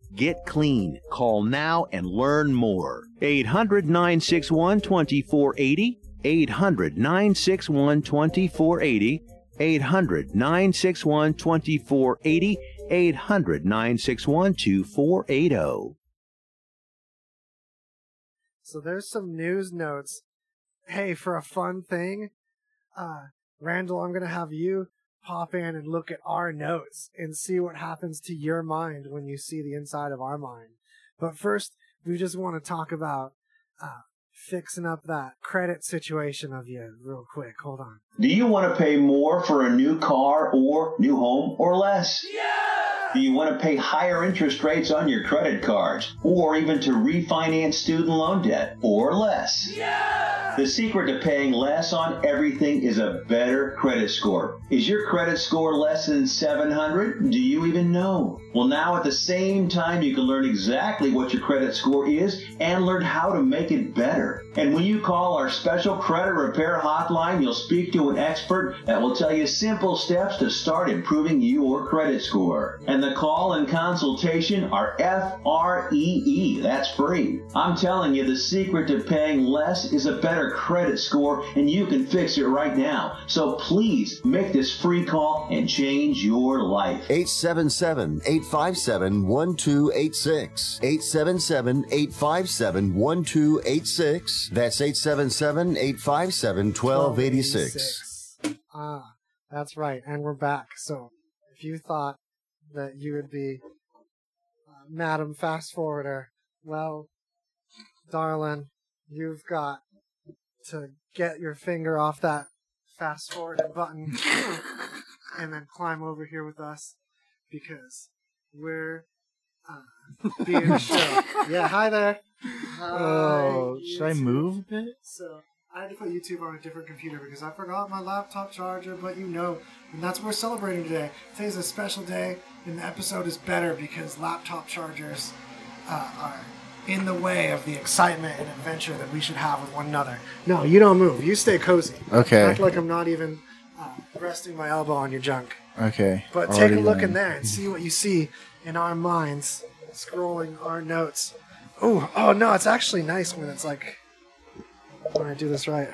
Get clean. Call now and learn more. 800 961 2480. 800 961 2480. 800 961 2480. 800 961 2480. So there's some news notes. Hey, for a fun thing, uh, Randall, I'm gonna have you pop in and look at our notes and see what happens to your mind when you see the inside of our mind. But first, we just want to talk about uh, fixing up that credit situation of you real quick. Hold on. Do you want to pay more for a new car or new home or less? Yeah! Do you want to pay higher interest rates on your credit cards or even to refinance student loan debt or less? The secret to paying less on everything is a better credit score. Is your credit score less than 700? Do you even know? Well, now at the same time, you can learn exactly what your credit score is and learn how to make it better. And when you call our special credit repair hotline, you'll speak to an expert that will tell you simple steps to start improving your credit score. And the call and consultation are F-R-E-E. That's free. I'm telling you, the secret to paying less is a better credit score, and you can fix it right now. So please make this free call and change your life. 877 857 1286. 877 857 1286. That's 877 857 1286. Ah, that's right. And we're back. So if you thought that you would be uh, Madam Fast Forwarder, well, darling, you've got to get your finger off that fast forward button and then climb over here with us because we're uh, being show. Yeah, hi there. Oh, Hi, should I YouTube. move a bit? So I had to put YouTube on a different computer because I forgot my laptop charger, but you know, and that's what we're celebrating today. Today's a special day, and the episode is better because laptop chargers uh, are in the way of the excitement and adventure that we should have with one another. No, you don't move. You stay cozy. Okay. Act like I'm not even uh, resting my elbow on your junk. Okay. But take a look then. in there and see what you see in our minds, scrolling our notes. Oh, oh no, it's actually nice when it's like when I do this right.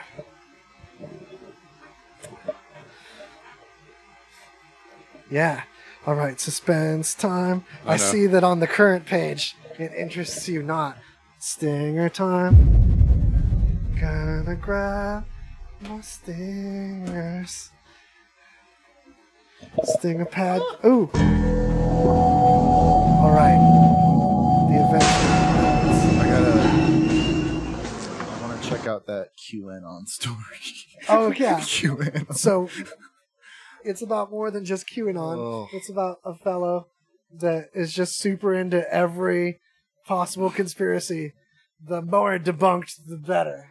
Yeah. All right, suspense time. I, I see that on the current page. It interests you not. Stinger time. Gonna grab my stingers. Stinger pad. Ooh. All right. The adventure. I gotta. I want to check out that QAnon story. Oh yeah. QAnon. So it's about more than just QAnon. Oh. It's about a fellow that is just super into every possible conspiracy. The more debunked, the better.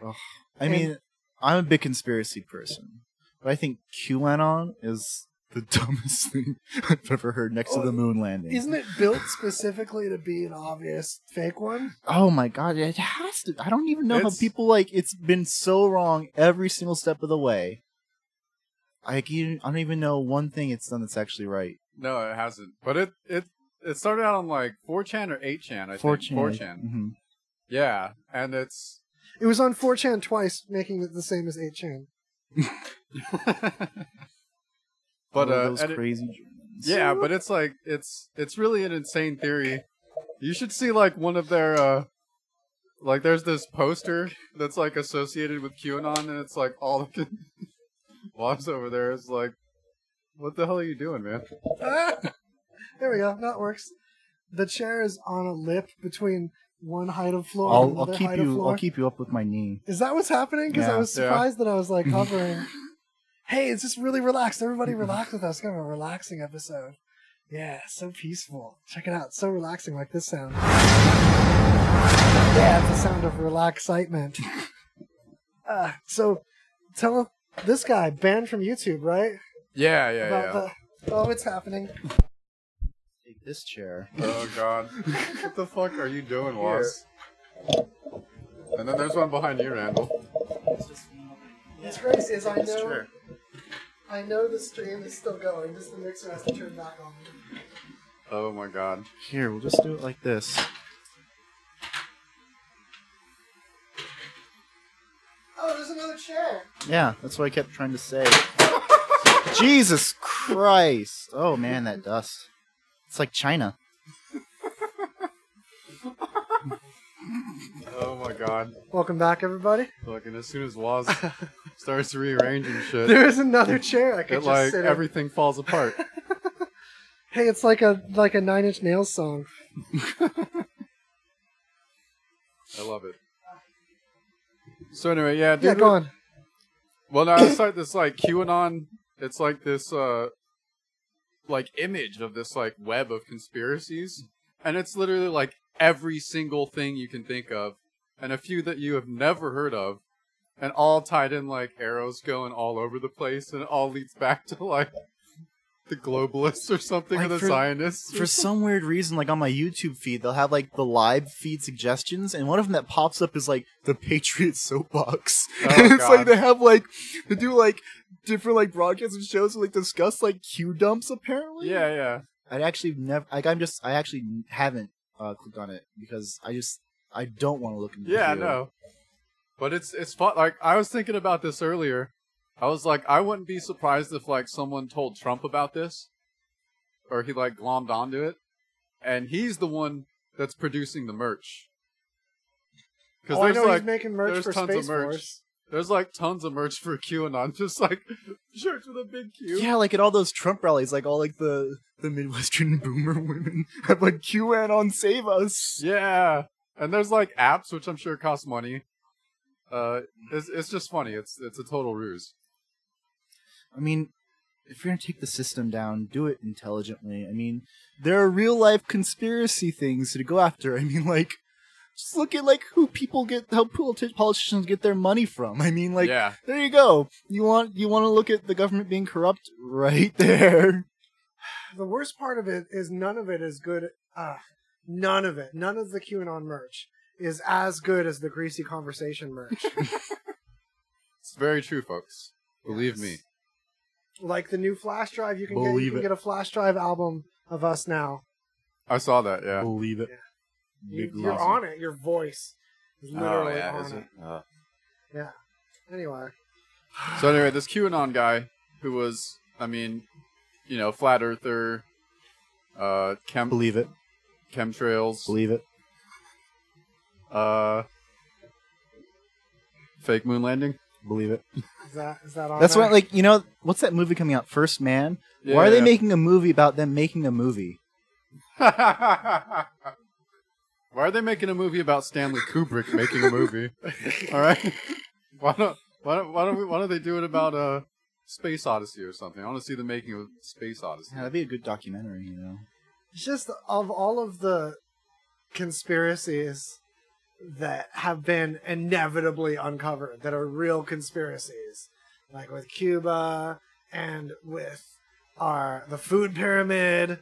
I And- mean, I'm a big conspiracy person, but I think QAnon is the dumbest thing I've ever heard next to the moon landing. Isn't it built specifically to be an obvious fake one? Oh my god, it has to. I don't even know how people like it's been so wrong every single step of the way. I I don't even know one thing it's done that's actually right. No, it hasn't. But it it it started out on like 4chan or 8chan, I think. 4chan. 4chan. Mhm. Yeah, and it's It was on 4chan twice, making it the same as 8chan. but All uh those and it- crazy Germans. yeah, but it's like it's it's really an insane theory. You should see like one of their uh like there's this poster that's like associated with QAnon and it's like all the walks over there is like what the hell are you doing, man? There we go. That works. The chair is on a lip between one height of floor and I'll, I'll another keep height of you. floor. I'll keep you up with my knee. Is that what's happening? Because I Yeah. was Yeah. surprised that I was like hovering. hey, it's just really relaxed. Everybody relax with us. Kind of a relaxing episode. Yeah, so peaceful. Check it out. So relaxing, like this sound. Yeah, it's the sound of relaxitement. uh, so, tell this guy banned from YouTube, right? Yeah, yeah, About yeah. the oh, it's happening. Take this chair. Oh god. what the fuck are you doing, Waz? And then there's one behind you, Randall. What's crazy is I This know chair. I know the stream is still going. Just the mixer has to turn back on. Oh my god. Here, we'll just do it like this. Oh, there's another chair. Yeah, that's what I kept trying to say. Jesus Christ! Oh man, that dust. It's like China. Oh my god. Welcome back, everybody. Look, and as soon as Waz starts rearranging shit, There is another chair I could it just like sit in. everything falls apart. Hey, it's like a like a Nine Inch Nails song. I love it. So anyway, yeah, dude. Yeah, go on. Well, now I start this like QAnon. It's like this uh like image of this like web of conspiracies, and it's literally like every single thing you can think of, and a few that you have never heard of, and all tied in like arrows going all over the place, and it all leads back to like the globalists or something, or the for- Zionists. or For some weird reason, like on my YouTube feed, they'll have like the live feed suggestions, and one of them that pops up is like the Patriot Soapbox. Oh, and it's like they have like they do like different like broadcasts and shows to like discuss like Q dumps apparently. Yeah, yeah. I actually never like I'm just I actually haven't uh, clicked on it because I just I don't want to look into it. Yeah, Q. no. But it's it's fun. Like I was thinking about this earlier. I was like, I wouldn't be surprised if like someone told Trump about this, or he like glommed onto it, and he's the one that's producing the merch. Because Oh, I know like he's making merch for tons Space of merch. Force. There's like tons of merch for QAnon, just like shirts with a big Q. Yeah, like at all those Trump rallies, like all like the the Midwestern boomer women have like QAnon save us. Yeah, and there's like apps which I'm sure cost money. Uh, it's it's just funny. It's it's a total ruse. I mean, if you're gonna take the system down, do it intelligently. I mean, there are real life conspiracy things to go after. I mean, like just look at like who people get, how politi- politicians get their money from. I mean, like, Yeah. there you go. You want you want to look at the government being corrupt right there. The worst part of it is none of it is good. Uh, none of it, none of the QAnon merch is as good as the Greasy Conversation merch. It's very true, folks. Believe me. like the new flash drive you can get. You Believe can it. get a flash drive album of us now. I saw that. Yeah. Believe it. You, Big you're awesome. on it. Your voice is literally oh yeah. on Is it. it? Uh, Yeah. Anyway, So anyway, this QAnon guy who was, I mean, you know, flat earther, uh, chem Believe it. chemtrails, Believe it. uh, fake moon landing. Believe it. is that is that on? That's there? why, like, you know, what's that movie coming out? First Man. Why are they Yeah. making a movie about them making a movie? Why are they making a movie about Stanley Kubrick making a movie? All right. Why don't why don't why don't, we, why don't they do it about uh Space Odyssey or something? I want to see the making of Space Odyssey. Yeah, that'd be a good documentary, you know. It's just of all of the conspiracies that have been inevitably uncovered that are real conspiracies, like with Cuba and with our the food pyramid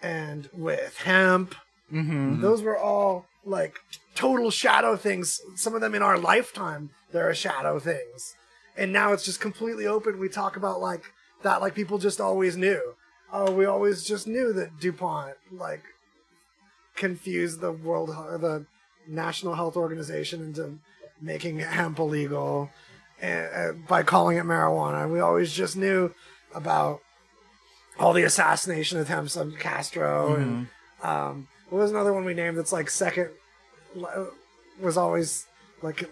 and with hemp. Mm-hmm. Those were all like total shadow things. Some of them in our lifetime, there are shadow things. And now it's just completely open. We talk about like that, like people just always knew. Oh, we always just knew that DuPont like confused the world, the National Health Organization into making hemp illegal and, uh, by calling it marijuana. We always just knew about all the assassination attempts on Castro and um, what was another one we named that's like second was always like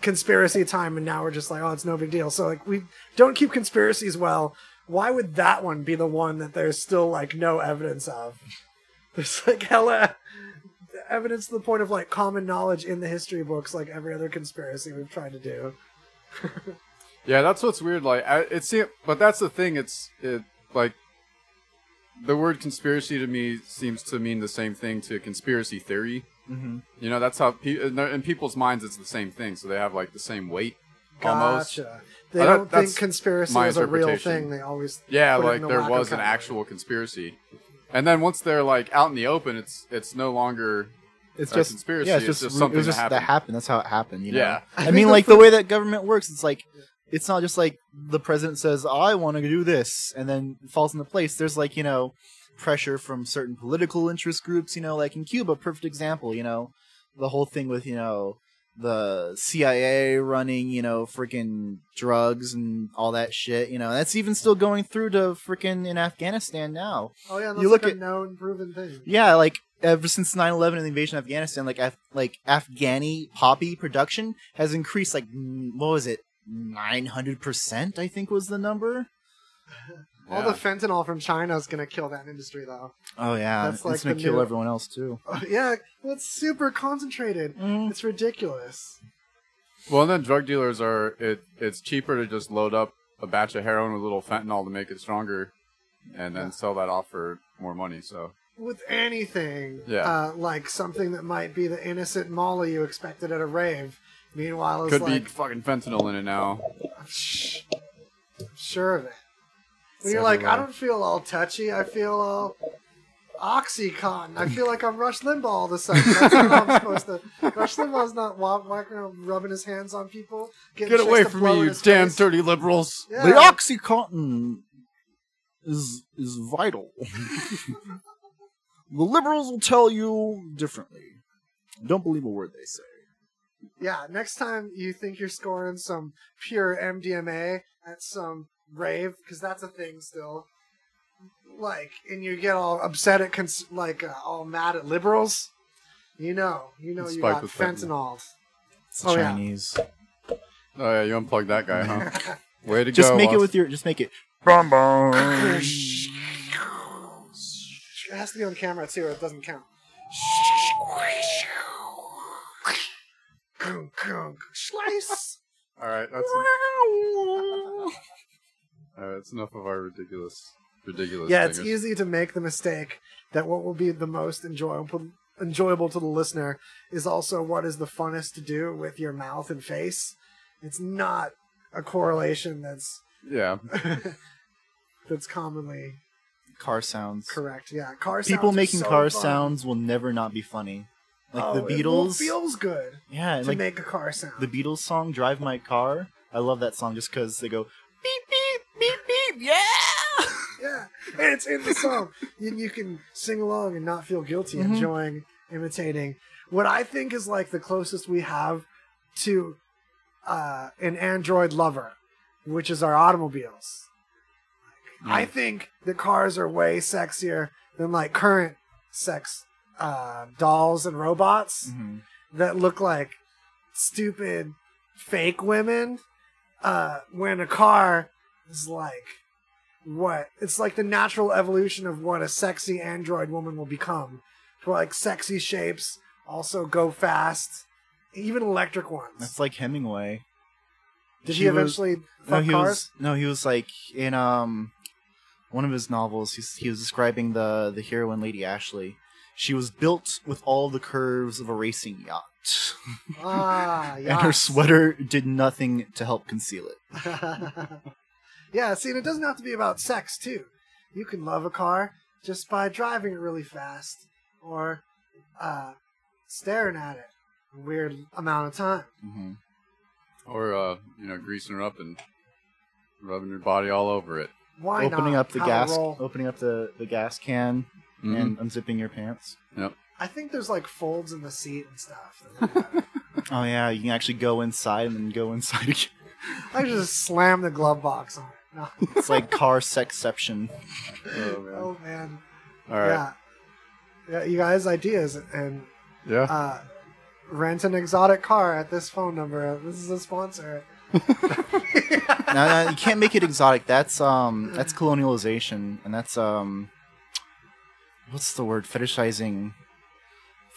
conspiracy time and now we're just like oh it's no big deal so like we don't keep conspiracies well why would that one be the one that there's still like no evidence of there's like hella evidence to the point of like common knowledge in the history books like every other conspiracy we've tried to do Yeah, that's what's weird. Like, it but that's the thing. It's it like the word conspiracy to me seems to mean the same thing to conspiracy theory. Mm-hmm. You know, that's how pe- in, people's minds it's the same thing, so they have like the same weight almost. gotcha they Uh, that- don't think conspiracy my is a real thing they always Yeah, like the there was an actual conspiracy, and then once they're like out in the open, it's it's no longer It's just conspiracy. Yeah, it's it's just, just it something was just that that happened. happened. That's how it happened. You know? Yeah. I I, think mean, the like the way that government works, it's like it's not just like the president says, "I want to do this," and then it falls into place. There's like you know pressure from certain political interest groups. You know, like in Cuba, perfect example. You know, the whole thing with you know the CIA running you know freaking drugs and all that shit. You know, that's even still going through to freaking in Afghanistan now. oh yeah you like look a at- known proven thing Yeah, like ever since 9/11 and the invasion of Afghanistan, like Af- like Afghani poppy production has increased like what was it? 900% I think was the number. all Yeah. the fentanyl from china is going to kill that industry though Oh yeah, That's like it's going to kill new- everyone else too. Oh, yeah well, it's super concentrated Mm. it's ridiculous Well, then drug dealers are it. It's cheaper to just load up a batch of heroin with a little fentanyl to make it stronger, and then sell that off for more money. So with anything Yeah. uh, like something that might be the innocent molly you expected at a rave meanwhile it's could like be fucking fentanyl in it now. Shh. I'm sure of it. When you're like, I don't feel all touchy. I feel all oxycontin. I feel like I'm Rush Limbaugh all of a sudden. That's how I'm supposed to. Rush Limbaugh's not walking around rubbing his hands on people. Get away from me, you damn face. dirty liberals! Yeah. The oxycontin is is vital. the liberals will tell you differently. Don't believe a word they say. Yeah, next time you think you're scoring some pure MDMA at some rave, because that's a thing still. Like, and you get all upset at, cons- like, uh, all mad at liberals. You know, you know, It's you spiked got with fentanyl. fentanyl. It's the Oh, yeah. Chinese. Oh yeah, you unplugged that guy, huh? Way to go. Just go! make it with your. Just make it. It has to be on camera too, or it doesn't count. Slice. All right, that's all right. That's enough of our ridiculous, ridiculous. Yeah, it's fingers. easy to make the mistake that what will be the most enjoyable enjoyable to the listener is also what is the funnest to do with your mouth and face. It's not a correlation that's Yeah. that's commonly Car sounds. correct. Yeah, car People sounds are making so car fun. sounds will never not be funny. Like Oh, the Beatles. it feels good yeah, to like make a car sound. the Beatles song "Drive My Car." I love that song just because they go beep beep beep beep. Yeah. Yeah, and it's in the song. you, you can sing along and not feel guilty, Mhm. enjoying imitating what I think is like the closest we have to uh, an Android lover, which is our automobiles. I think the cars are way sexier than like current sex uh, dolls and robots Mhm. that look like stupid fake women. Uh, when a car is like what it's like the natural evolution of what a sexy android woman will become. For like sexy shapes, also go fast, even electric ones. That's like Hemingway. Did She he was- eventually No, fuck he cars? was no, he was like in um one of his novels. He's, he was describing the the heroine Lady Ashley. She was built with all the curves of a racing yacht, Ah, and her sweater did nothing to help conceal it. yeah, see, and it doesn't have to be about sex too. You can love a car just by driving it really fast or uh, staring at it a weird amount of time. hmm Or uh, you know, greasing her up and rubbing your body all over it. Why opening not? up the Have a gas, opening up the the gas can, Mhm. and unzipping your pants. Yep. I think there's like folds in the seat and stuff. Oh yeah, you can actually go inside and then go inside again. I just slam the glove box on it. No. It's like car sexception. Oh man. oh man. All right. Yeah. Yeah, you guys ideas and Yeah. uh, rent an exotic car at this phone number. This is a sponsor. no, no, you can't make it exotic. That's um, that's colonialization, and that's um, what's the word? Fetishizing.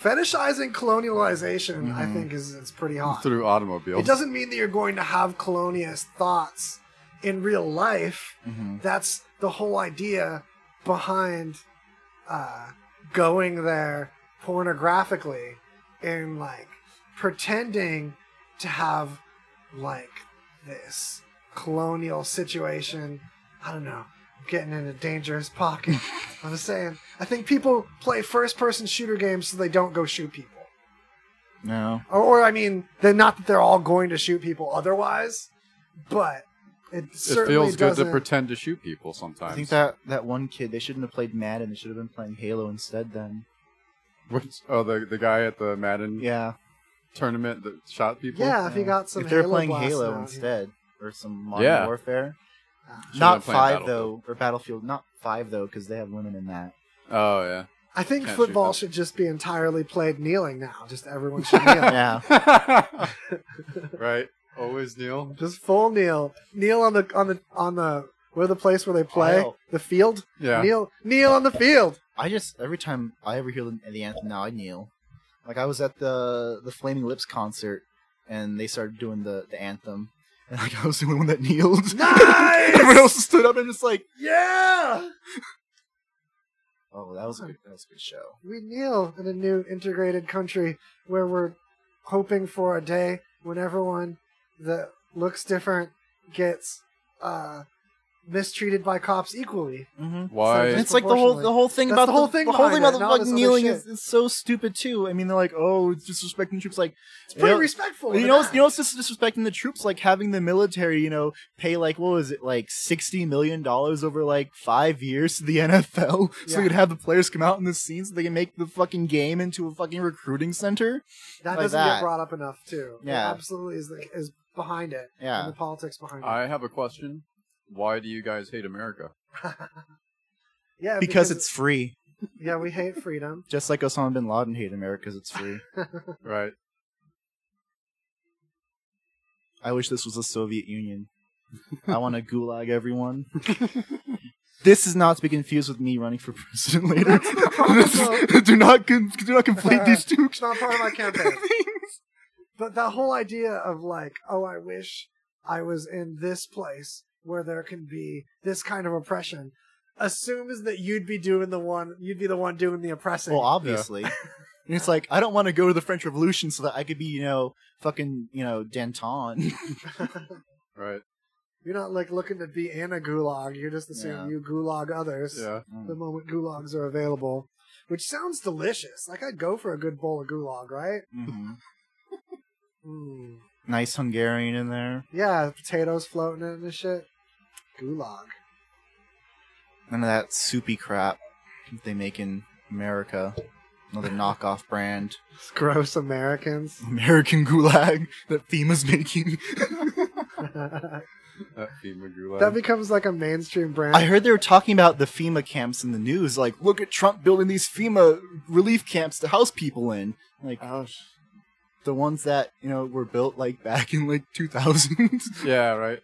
Fetishizing colonialization, I Mhm. think, is is pretty hot. Through automobiles. It doesn't mean that you're going to have colonialist thoughts in real life. Mhm. That's the whole idea behind uh, going there pornographically and like pretending to have like this colonial situation. I don't know. I'm getting in a dangerous pocket. I'm just saying. I think people play first person shooter games so they don't go shoot people. No, Or, or I mean, they're not that they're all going to shoot people otherwise, but it it certainly feels good to doesn't- pretend to shoot people sometimes. I think that that one kid they shouldn't have played Madden. They should have been playing Halo instead. Then Which, oh, the the guy at the Madden yeah, tournament that shot people. Yeah, if you got some if they're Halo playing blast Halo out, instead or some Modern Yeah. Warfare. Should've Not been playing five Battlefield. though, or Battlefield. Not five though, because they have women in that. Oh yeah. I think Can't shoot football them. should just be entirely played kneeling now. Just everyone should kneel. Yeah, right. Always kneel. Just full kneel. Kneel on the on the on the where the place where they play I'll- the field. Yeah. Kneel kneel on the field. I just every time I ever hear the, the anthem now, I kneel. Like I was at the the Flaming Lips concert, and they started doing the, the anthem, and like I was the only one that kneeled. Nice! Everyone else stood up and just like, Yeah. oh, that was a good, that was a good show. We kneel in a new integrated country where we're hoping for a day when everyone that looks different gets uh, mistreated by cops equally. Mm-hmm. Why? And it's like the whole the whole thing That's about the whole thing the whole thing about it, the and fucking kneeling is, is so stupid too. I mean, they're like, oh, it's disrespecting troops. Like, It's pretty you know, respectful. You know, you know, it's just disrespecting the troops. Like having the military, you know, pay like what was it, like sixty million dollars over like five years to the NFL, so Yeah. they could have the players come out in the scene, so they can make the fucking game into a fucking recruiting center. that like doesn't that. get brought up enough too. It Yeah. absolutely is the, is behind it. Yeah. and the politics behind it. I have a question. Why do you guys hate America? yeah, Because it's free, yeah, we hate freedom. just like Osama bin Laden hated America because it's free. Right. I wish this was the Soviet Union. I want to gulag everyone. this is not to be confused with me running for president later. do not con- do not conflate uh, these two. It's not part of my campaign. But that whole idea of like, oh, I wish I was in this place where there can be this kind of oppression, assumes that you'd be doing the one, you'd be the one doing the oppressing. Well, obviously, And it's like, I don't want to go to the French Revolution so that I could be, you know, fucking, you know, Danton. Right. You're not like looking to be in a gulag. You're just assuming Yeah. you gulag others Yeah. the moment gulags are available, which sounds delicious. Like I'd go for a good bowl of gulag, right? Mhm. Mm. Nice Hungarian in there. Yeah, potatoes floating in and shit. Gulag. None of that soupy crap that they make in America. Another knockoff brand. It's gross Americans. American Gulag that FEMA's making. That FEMA gulag. that becomes like a mainstream brand. I heard they were talking about the FEMA camps in the news. Like, look at Trump building these FEMA relief camps to house people in. Like, Oh, sh- the ones that, you know, were built like back in like 2000. yeah. Right.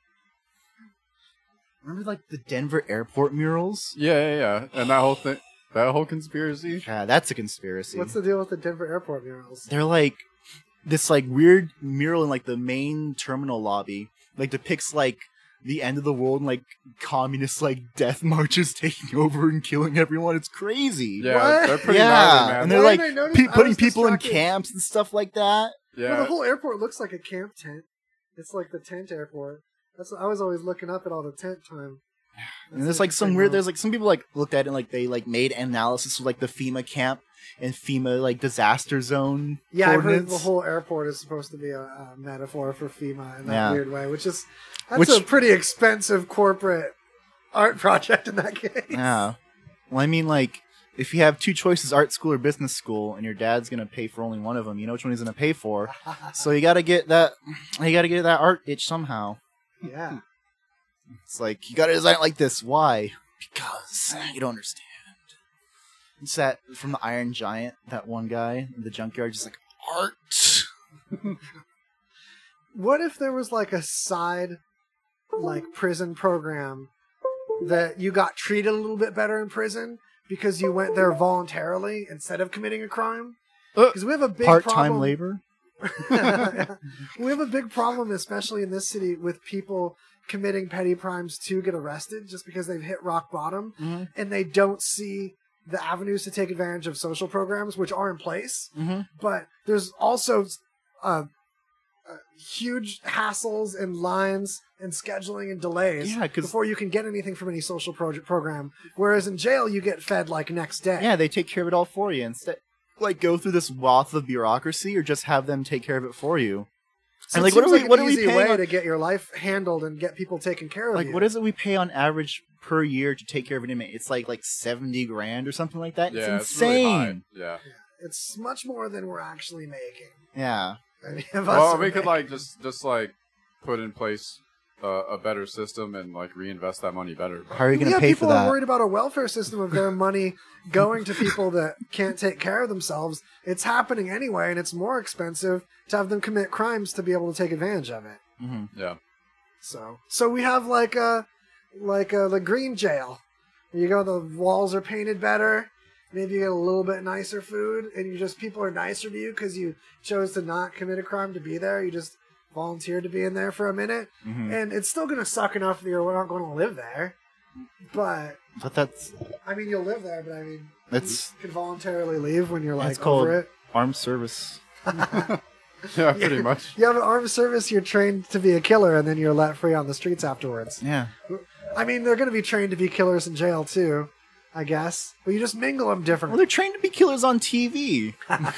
Remember like the Denver airport murals? Yeah. Yeah. Yeah. And that whole thing. That whole conspiracy. Yeah, that's a conspiracy. what's the deal with the Denver airport murals? They're like this like weird mural in like the main terminal lobby. Like depicts like the end of the world and like communist like death marches taking over and killing everyone. It's crazy. Yeah. What? They're pretty yeah, gnarly, man. and they're Why like didn't I notice? pe- putting was people in camps and stuff like that. yeah. Well, the whole airport looks like a camp tent. It's like the tent airport. That's I was always looking up at all the tent time. And there's like some weird. There's like some people like looked at it and like they like made analysis of like the FEMA camp and FEMA like disaster zone. yeah, I've heard the whole airport is supposed to be a, a metaphor for FEMA in that Yeah. weird way, which is that's Which- a pretty expensive corporate art project in that case. Yeah. Well, I mean, like, if you have two choices, art school or business school, and your dad's gonna pay for only one of them, you know which one he's gonna pay for. so you gotta get that. You gotta get that art itch somehow. Yeah. It's like you gotta design it like this. Why? Because you don't understand. It's that from the Iron Giant. That one guy in the junkyard, just like art. What if there was like a side like prison program that you got treated a little bit better in prison because you went there voluntarily instead of committing a crime? Uh, because we have a big Part-time problem- labor. we have a big problem, especially in this city, with people committing petty crimes to get arrested just because they've hit rock bottom Mm-hmm. and they don't see the avenues to take advantage of social programs, which are in place. Mm-hmm. But there's also uh, uh, huge hassles and lines and scheduling and delays Yeah, before you can get anything from any social project program. Whereas in jail, you get fed like next day. Yeah, they take care of it all for you instead. Like go through this wath of bureaucracy, or just have them take care of it for you. So and like, what are seems we? like an what are we paying? way on- to get your life handled and get people taken care of like you. what is it we pay on average per year to take care of an inmate? It's like like seventy grand or something like that. Yeah. it's It's really high. insane. Yeah. It's much more than we're actually making. yeah. Any of us Well, are we could like just just like put in place uh, a better system and like reinvest that money better. How are you going to yeah, pay for that? people are that? worried about a welfare system of their money going to people that can't take care of themselves. It's happening anyway, and it's more expensive to have them commit crimes to be able to take advantage of it. hmm Yeah. So, so we have like a like a the green jail. You go, the walls are painted better. Maybe you get a little bit nicer food, and you just people are nicer to you because you chose to not commit a crime to be there. You just volunteered to be in there for a minute, hmm and it's still gonna suck enough that you're not going to live there. But But that's I mean, you'll live there. But I mean, it's you can voluntarily leave when you're like that's called over it. armed service. Yeah. Pretty much. You have an armed service. You're trained to be a killer, and then you're let free on the streets afterwards. Yeah. I mean, they're going to be trained to be killers in jail too, I guess. But you just mingle them differently. Well, they're trained to be killers on TV.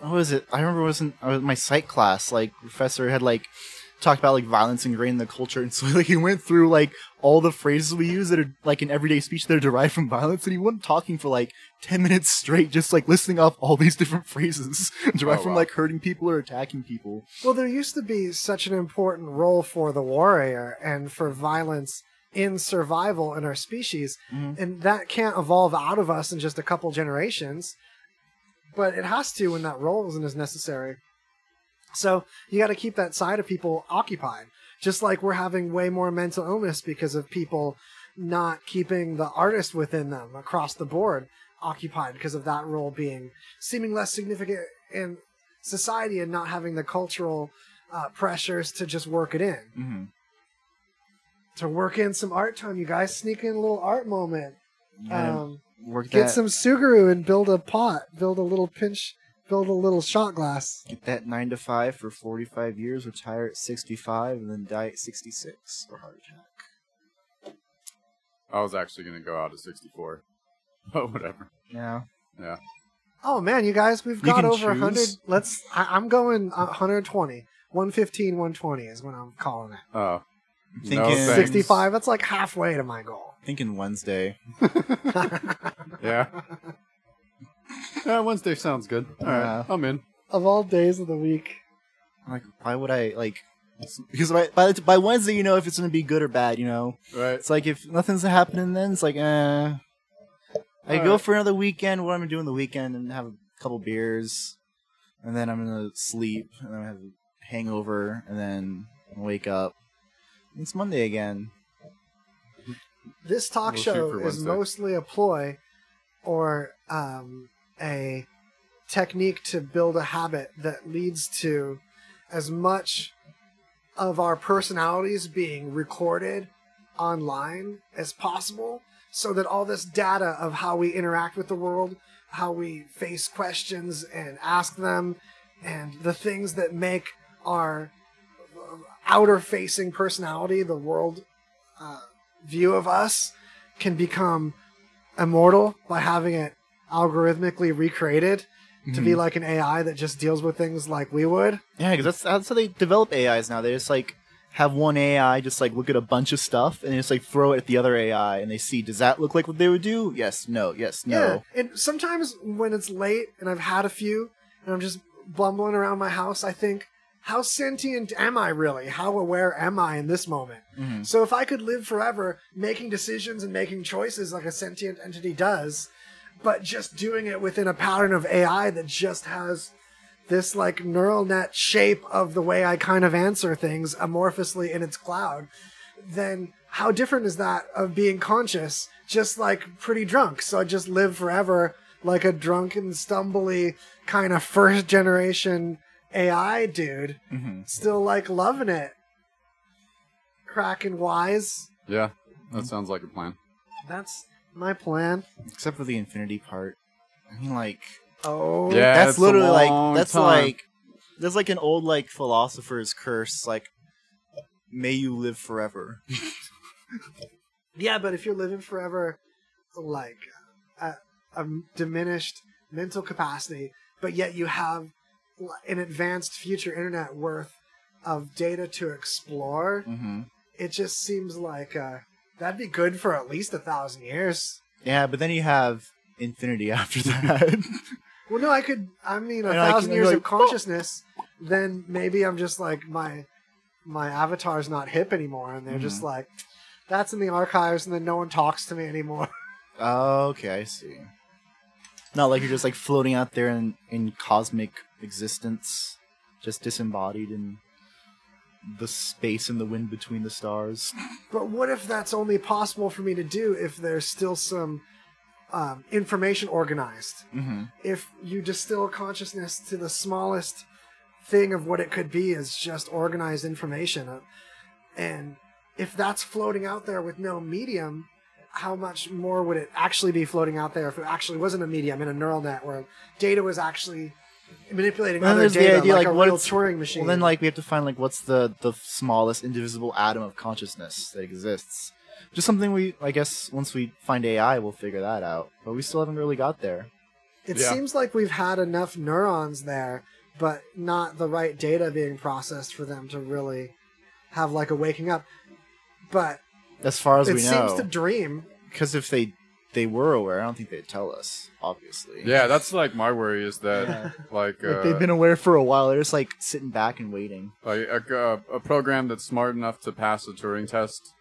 what was it? I remember it was in I was my psych class. Like professor had like talked about like violence ingrained in the culture, and so like he went through like all the phrases we use that are like in everyday speech that are derived from violence, and he wasn't talking for like ten minutes straight, just like listing off all these different phrases derived Oh, from wow. like hurting people or attacking people. Well, there used to be such an important role for the warrior and for violence in survival in our species, Mhm. and that can't evolve out of us in just a couple generations. But it has to when that role isn't as necessary. So you got to keep that side of people occupied. Just like we're having way more mental illness because of people not keeping the artist within them across the board occupied because of that role being seeming less significant in society and not having the cultural uh, pressures to just work it in. Mm-hmm. To work in some art time, you guys sneak in a little art moment. Yeah. Um, work Get that some Suguru and build a pot. Build a little pinch. Build a little shot glass. get that nine to five for forty five years, retire at sixty five, and then die at sixty six or heart attack. I was actually gonna go out at 64, but whatever. Yeah. Yeah. Oh man, you guys, we've got can over 100. Let's. I, I'm going uh, 120. 115, 120 is what I'm calling it. Oh, Thinking no 65. That's like halfway to my goal. Thinking Wednesday. Yeah. yeah, Wednesday sounds good. All right, Yeah. I'm in. Of all days of the week, Like, why would I like? Because by by, the- by Wednesday, you know if it's gonna be good or bad. You know, Right. it's like if nothing's happening, then it's like, eh. I go Alright. for another weekend. What I'm gonna do in the weekend and have a couple beers, and then I'm gonna sleep, and then I have a hangover, and then wake up. It's Monday again. This talk We'll show is mostly a ploy or um, a technique to build a habit that leads to as much of our personalities being recorded online as possible so that all this data of how we interact with the world, how we face questions and ask them, and the things that make our outer facing personality, the world uh, view of us, can become immortal by having it algorithmically recreated to be hmm. like an AI that just deals with things like we would. Yeah, because that's that's how they develop AIs now. They just like have one AI just like look at a bunch of stuff and just like throw it at the other AI, and they see does that look like what they would do? Yes, no, yes, no. Yeah, and sometimes when it's late and I've had a few and I'm just bumbling around my house, I think, how sentient am I really? How aware am I in this moment? Mhm. So if I could live forever making decisions and making choices like a sentient entity does, but just doing it within a pattern of AI that just has this like neural net shape of the way I kind of answer things amorphously in its cloud, then how different is that of being conscious, just like pretty drunk? So I just live forever like a drunken, stumbly kind of first generation AI dude, Mhm. still like loving it. Cracking wise. Yeah, that sounds like a plan. That's my plan. Except for the infinity part. I mean, like Oh, Yeah, that's literally like that's time. like there's like an old like philosopher's curse, like may you live forever. Yeah, but if you're living forever, like a, a diminished mental capacity, but yet you have l- an advanced future internet worth of data to explore, hmm it just seems like uh, that'd be good for at least a thousand years. Yeah, but then you have infinity after that. Well, no, I could. I mean, a And thousand can- years like, of consciousness. Then maybe I'm just like my my avatar's not hip anymore, and they're just like, that's in the archives, and then no one talks to me anymore. Oh, okay, I see. Not like you're just like floating out there in, in cosmic existence, just disembodied in the space and the wind between the stars. But what if that's only possible for me to do if there's still some um, information organized? Mm-hmm. If you distill consciousness to the smallest thing of what it could be is just organized information, uh, and if that's floating out there with no medium, how much more would it actually be floating out there if it actually wasn't a medium in a neural net where data was actually manipulating Well, other there's the data idea, like, like, a what real Turing machine? Well, then like we have to find like what's the the smallest indivisible atom of consciousness that exists. Just something we, I guess, once we find AI, we'll figure that out. But we still haven't really got there. It Yeah. seems like we've had enough neurons there, but not the right data being processed for them to really have like a waking up. But As far as it we know, it seems to dream. because if they they were aware, I don't think they'd tell us. Obviously, Yeah, that's like my worry is that like, uh, Like, they've been aware for a while. They're just like sitting back and waiting. like a, a program that's smart enough to pass a Turing test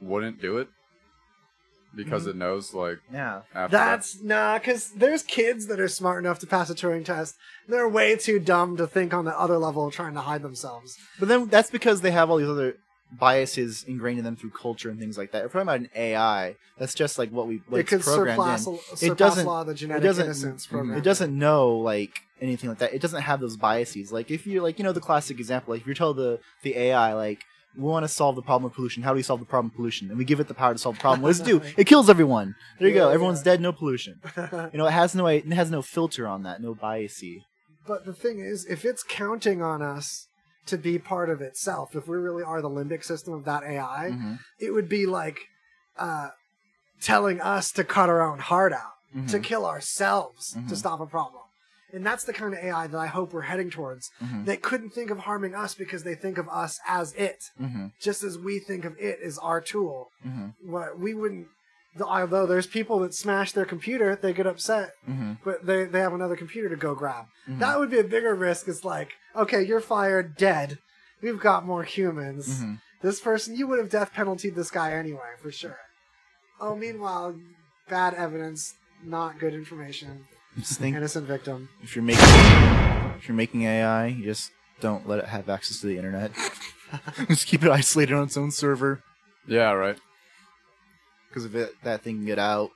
wouldn't do it because it knows like Yeah. after That's nah, because there's kids that are smart enough to pass a Turing test. They're way too dumb to think on the other level, trying to hide themselves. But then that's because they have all these other biases ingrained in them through culture and things like that. If we're talking about an AI, that's just like what we what it it's could surpass, in. It doesn't. law of the It genetic doesn't. innocence mm-hmm. program. It It doesn't know like anything like that. It doesn't have those biases. Like if you're like you know the classic example. Like if you're told the the AI like we want to solve the problem of pollution. How do we solve the problem of pollution? And we give it the power to solve the problem. What does it do? It kills everyone. There you go. Everyone's yeah. dead. No pollution. You know, it has no it has no filter on that. No biasy. But the thing is, if it's counting on us to be part of itself, if we really are the limbic system of that AI, Mm-hmm. it would be like uh, telling us to cut our own heart out, Mm-hmm. to kill ourselves to stop a problem. And that's the kind of AI that I hope we're heading towards. Mm-hmm. They couldn't think of harming us because they think of us as it, Mm-hmm. just as we think of it as our tool. What we wouldn't. The- Although there's people that smash their computer, they get upset, Mm-hmm. but they, they have another computer to go grab. That would be a bigger risk. It's like, okay, you're fired, dead. We've got more humans. Mm-hmm. This person, you would have death penaltyed this guy anyway, for sure. Oh, meanwhile, bad evidence, not good information, Just think innocent victim. if you're making if you're making AI, you just don't let it have access to the internet. just keep it isolated on its own server. Yeah, right. Because if it, that thing can get out,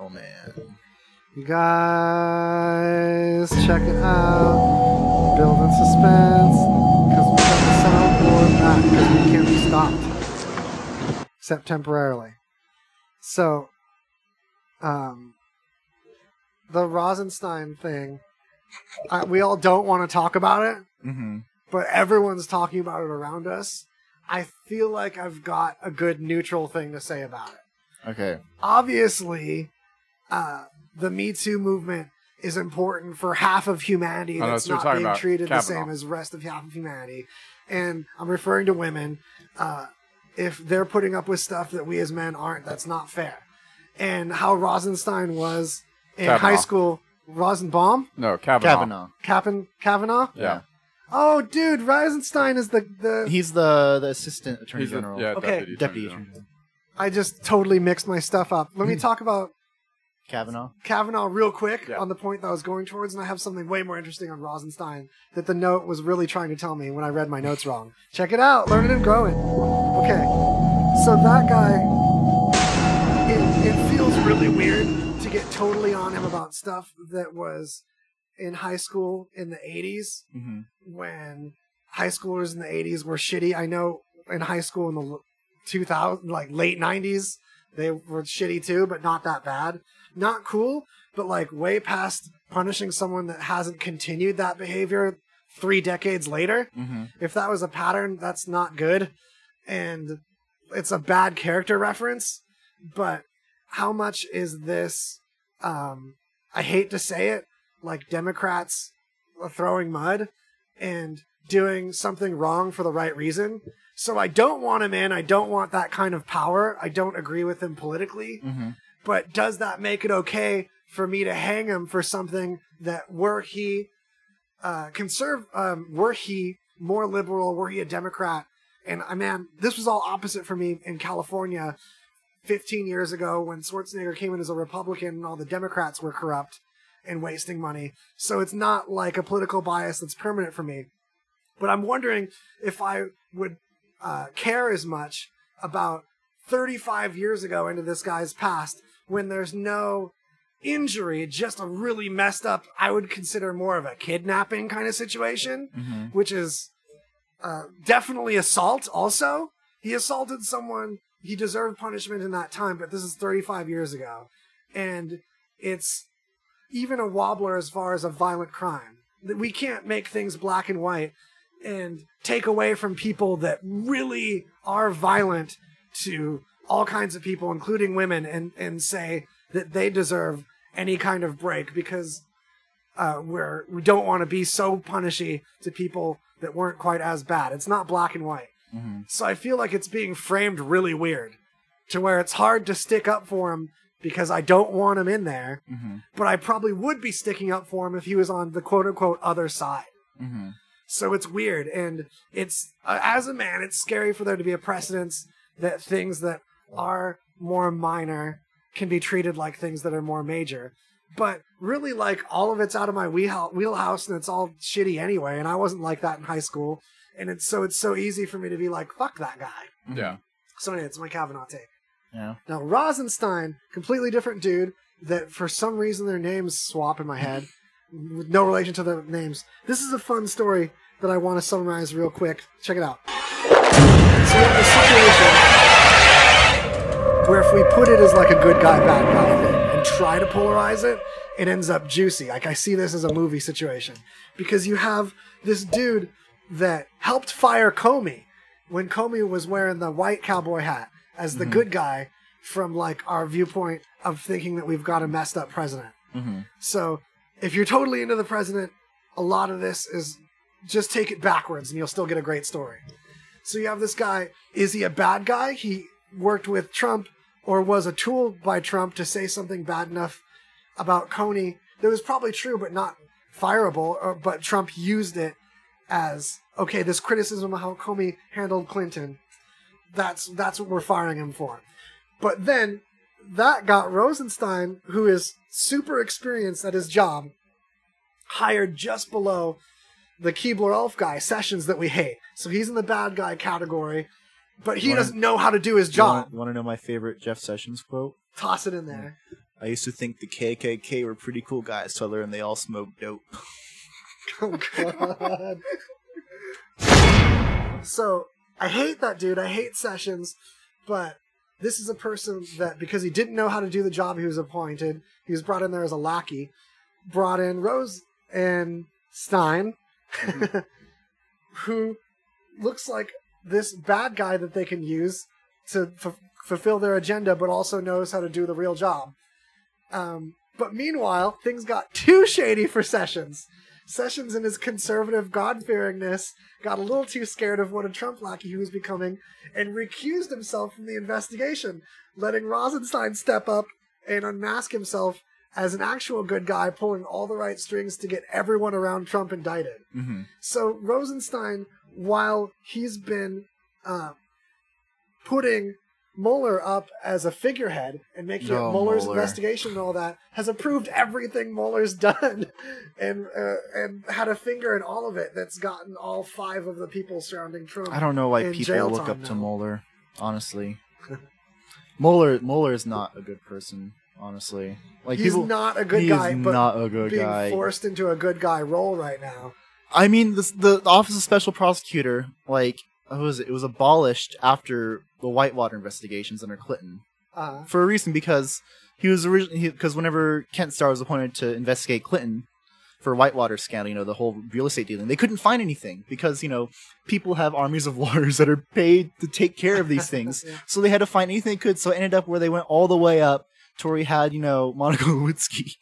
oh man. You guys, check it out. Building suspense. Because we got the soundboard back because we can't be stopped. Except temporarily. So, um, the Rosenstein thing, I, we all don't want to talk about it, Mm-hmm. but everyone's talking about it around us. I feel like I've got a good neutral thing to say about it Okay. obviously uh, the Me Too movement is important for half of humanity I that's not being about treated the same as the rest of half of humanity. And I'm referring to women. Uh, if they're putting up with stuff that we as men aren't, that's not fair. And how Rosenstein was in Kavanaugh. high school. Rosenbaum? No, Kavanaugh. Kavanaugh. Captain Kavanaugh? Yeah. Oh, dude, Rosenstein is the, the He's the the assistant attorney He's a, general. yeah, Okay. deputy. Deputy attorney attorney general. general. I just totally mixed my stuff up. Let me hmm. talk about Kavanaugh. Kavanaugh real quick Yeah. on the point that I was going towards, and I have something way more interesting on Rosenstein that the note was really trying to tell me when I read my notes wrong. Check it out, learning and growing. Okay, so that guy, it, it feels really weird to get totally on him about stuff that was in high school in the 80s Mm-hmm. when high schoolers in the 80s were shitty. I know in high school in the l- 2000 like late 90s they were shitty too, but not that bad. Not cool, but like way past punishing someone that hasn't continued that behavior 3 decades later. Mm-hmm. If that was a pattern, that's not good and it's a bad character reference, but how much is this um I hate to say it, like Democrats throwing mud and doing something wrong for the right reason. So I don't want him in. I don't want that kind of power. I don't agree with him politically. Mm-hmm. But does that make it okay for me to hang him for something that were he uh, conserve, um, were he more liberal, were he a Democrat? And I man, this was all opposite for me in California 15 years ago when Schwarzenegger came in as a Republican and all the Democrats were corrupt and wasting money. So it's not like a political bias that's permanent for me. But I'm wondering if I would uh, care as much about 35 years ago into this guy's past when there's no injury, just a really messed up, I would consider more of a kidnapping kind of situation, Mm-hmm. which is uh, definitely assault also. He assaulted someone, he deserved punishment in that time, but this is 35 years ago. And it's even a wobbler as far as a violent crime. That We can't make things black and white and take away from people that really are violent to all kinds of people, including women, and, and say that they deserve any kind of break because uh, we're, we don't want to be so punishy to people that weren't quite as bad. It's not black and white. Mm-hmm. So I feel like it's being framed really weird to where it's hard to stick up for him because I don't want him in there, Mm-hmm. but I probably would be sticking up for him if he was on the quote unquote other side. Mm-hmm. So it's weird, and it's uh, as a man, it's scary for there to be a precedence that things that are more minor can be treated like things that are more major. But really, like all of it's out of my wheelhouse, wheelhouse, and it's all shitty anyway. And I wasn't like that in high school, and it's so it's so easy for me to be like, "Fuck that guy." Yeah. So anyway, it's my Kavanaugh take. Yeah. Now Rosenstein, completely different dude. That for some reason their names swap in my head, with no relation to their names. This is a fun story that I want to summarize real quick. Check it out. So you have a situation where if we put it as like a good guy, bad guy thing and try to polarize it, it ends up juicy. Like I see this as a movie situation because you have this dude that helped fire Comey when Comey was wearing the white cowboy hat as the mm-hmm. good guy from like our viewpoint of thinking that we've got a messed up president. Mm-hmm. So if you're totally into the president, a lot of this is just take it backwards and you'll still get a great story. So you have this guy. Is he a bad guy? He worked with Trump or was a tool by Trump to say something bad enough about Comey that was probably true, but not fireable. Or, but Trump used it as okay. This criticism of how Comey handled Clinton. That's that's what we're firing him for. But then that got Rosenstein, who is super experienced at his job, hired just below the Keebler Elf guy, Sessions, that we hate. So he's in the bad guy category, but he Wanna- doesn't know how to do his job. You want to know my favorite Jeff Sessions quote? Toss it in there. I used to think the KKK were pretty cool guys till I learned they all smoke dope. Oh god. so I hate that dude. I hate Sessions, but this is a person that because he didn't know how to do the job he was appointed, he was brought in there as a lackey. Brought in Rose and Stein, who looks like this bad guy that they can use to f- fulfill their agenda, but also knows how to do the real job. Um, but meanwhile, things got too shady for Sessions. Sessions, in his conservative God fearingness, got a little too scared of what a Trump lackey he was becoming and recused himself from the investigation, letting Rosenstein step up and unmask himself as an actual good guy, pulling all the right strings to get everyone around Trump indicted. Mm-hmm. So Rosenstein, while he's been uh, putting Mueller up as a figurehead and making Oh, it Mueller's Mueller. investigation and all that, has approved everything Mueller's done, and uh, and had a finger in all of it. That's gotten all five of the people surrounding Trump. I don't know why people look up to now. Mueller. Honestly, Mueller Mueller is not a good person. Honestly, like He's people, not a good he guy, is but not a good being guy. forced into a good guy role right now. I mean, this, the, the Office of Special Prosecutor, like, what was it? It was abolished after the Whitewater investigations under Clinton Uh, for a reason because he was originally because whenever Ken Starr was appointed to investigate Clinton for Whitewater scandal, you know, the whole real estate dealing, they couldn't find anything because you know people have armies of lawyers that are paid to take care of these things, Yeah. so they had to find anything they could. So it ended up where they went all the way up to where he had you know Monica Lewinsky.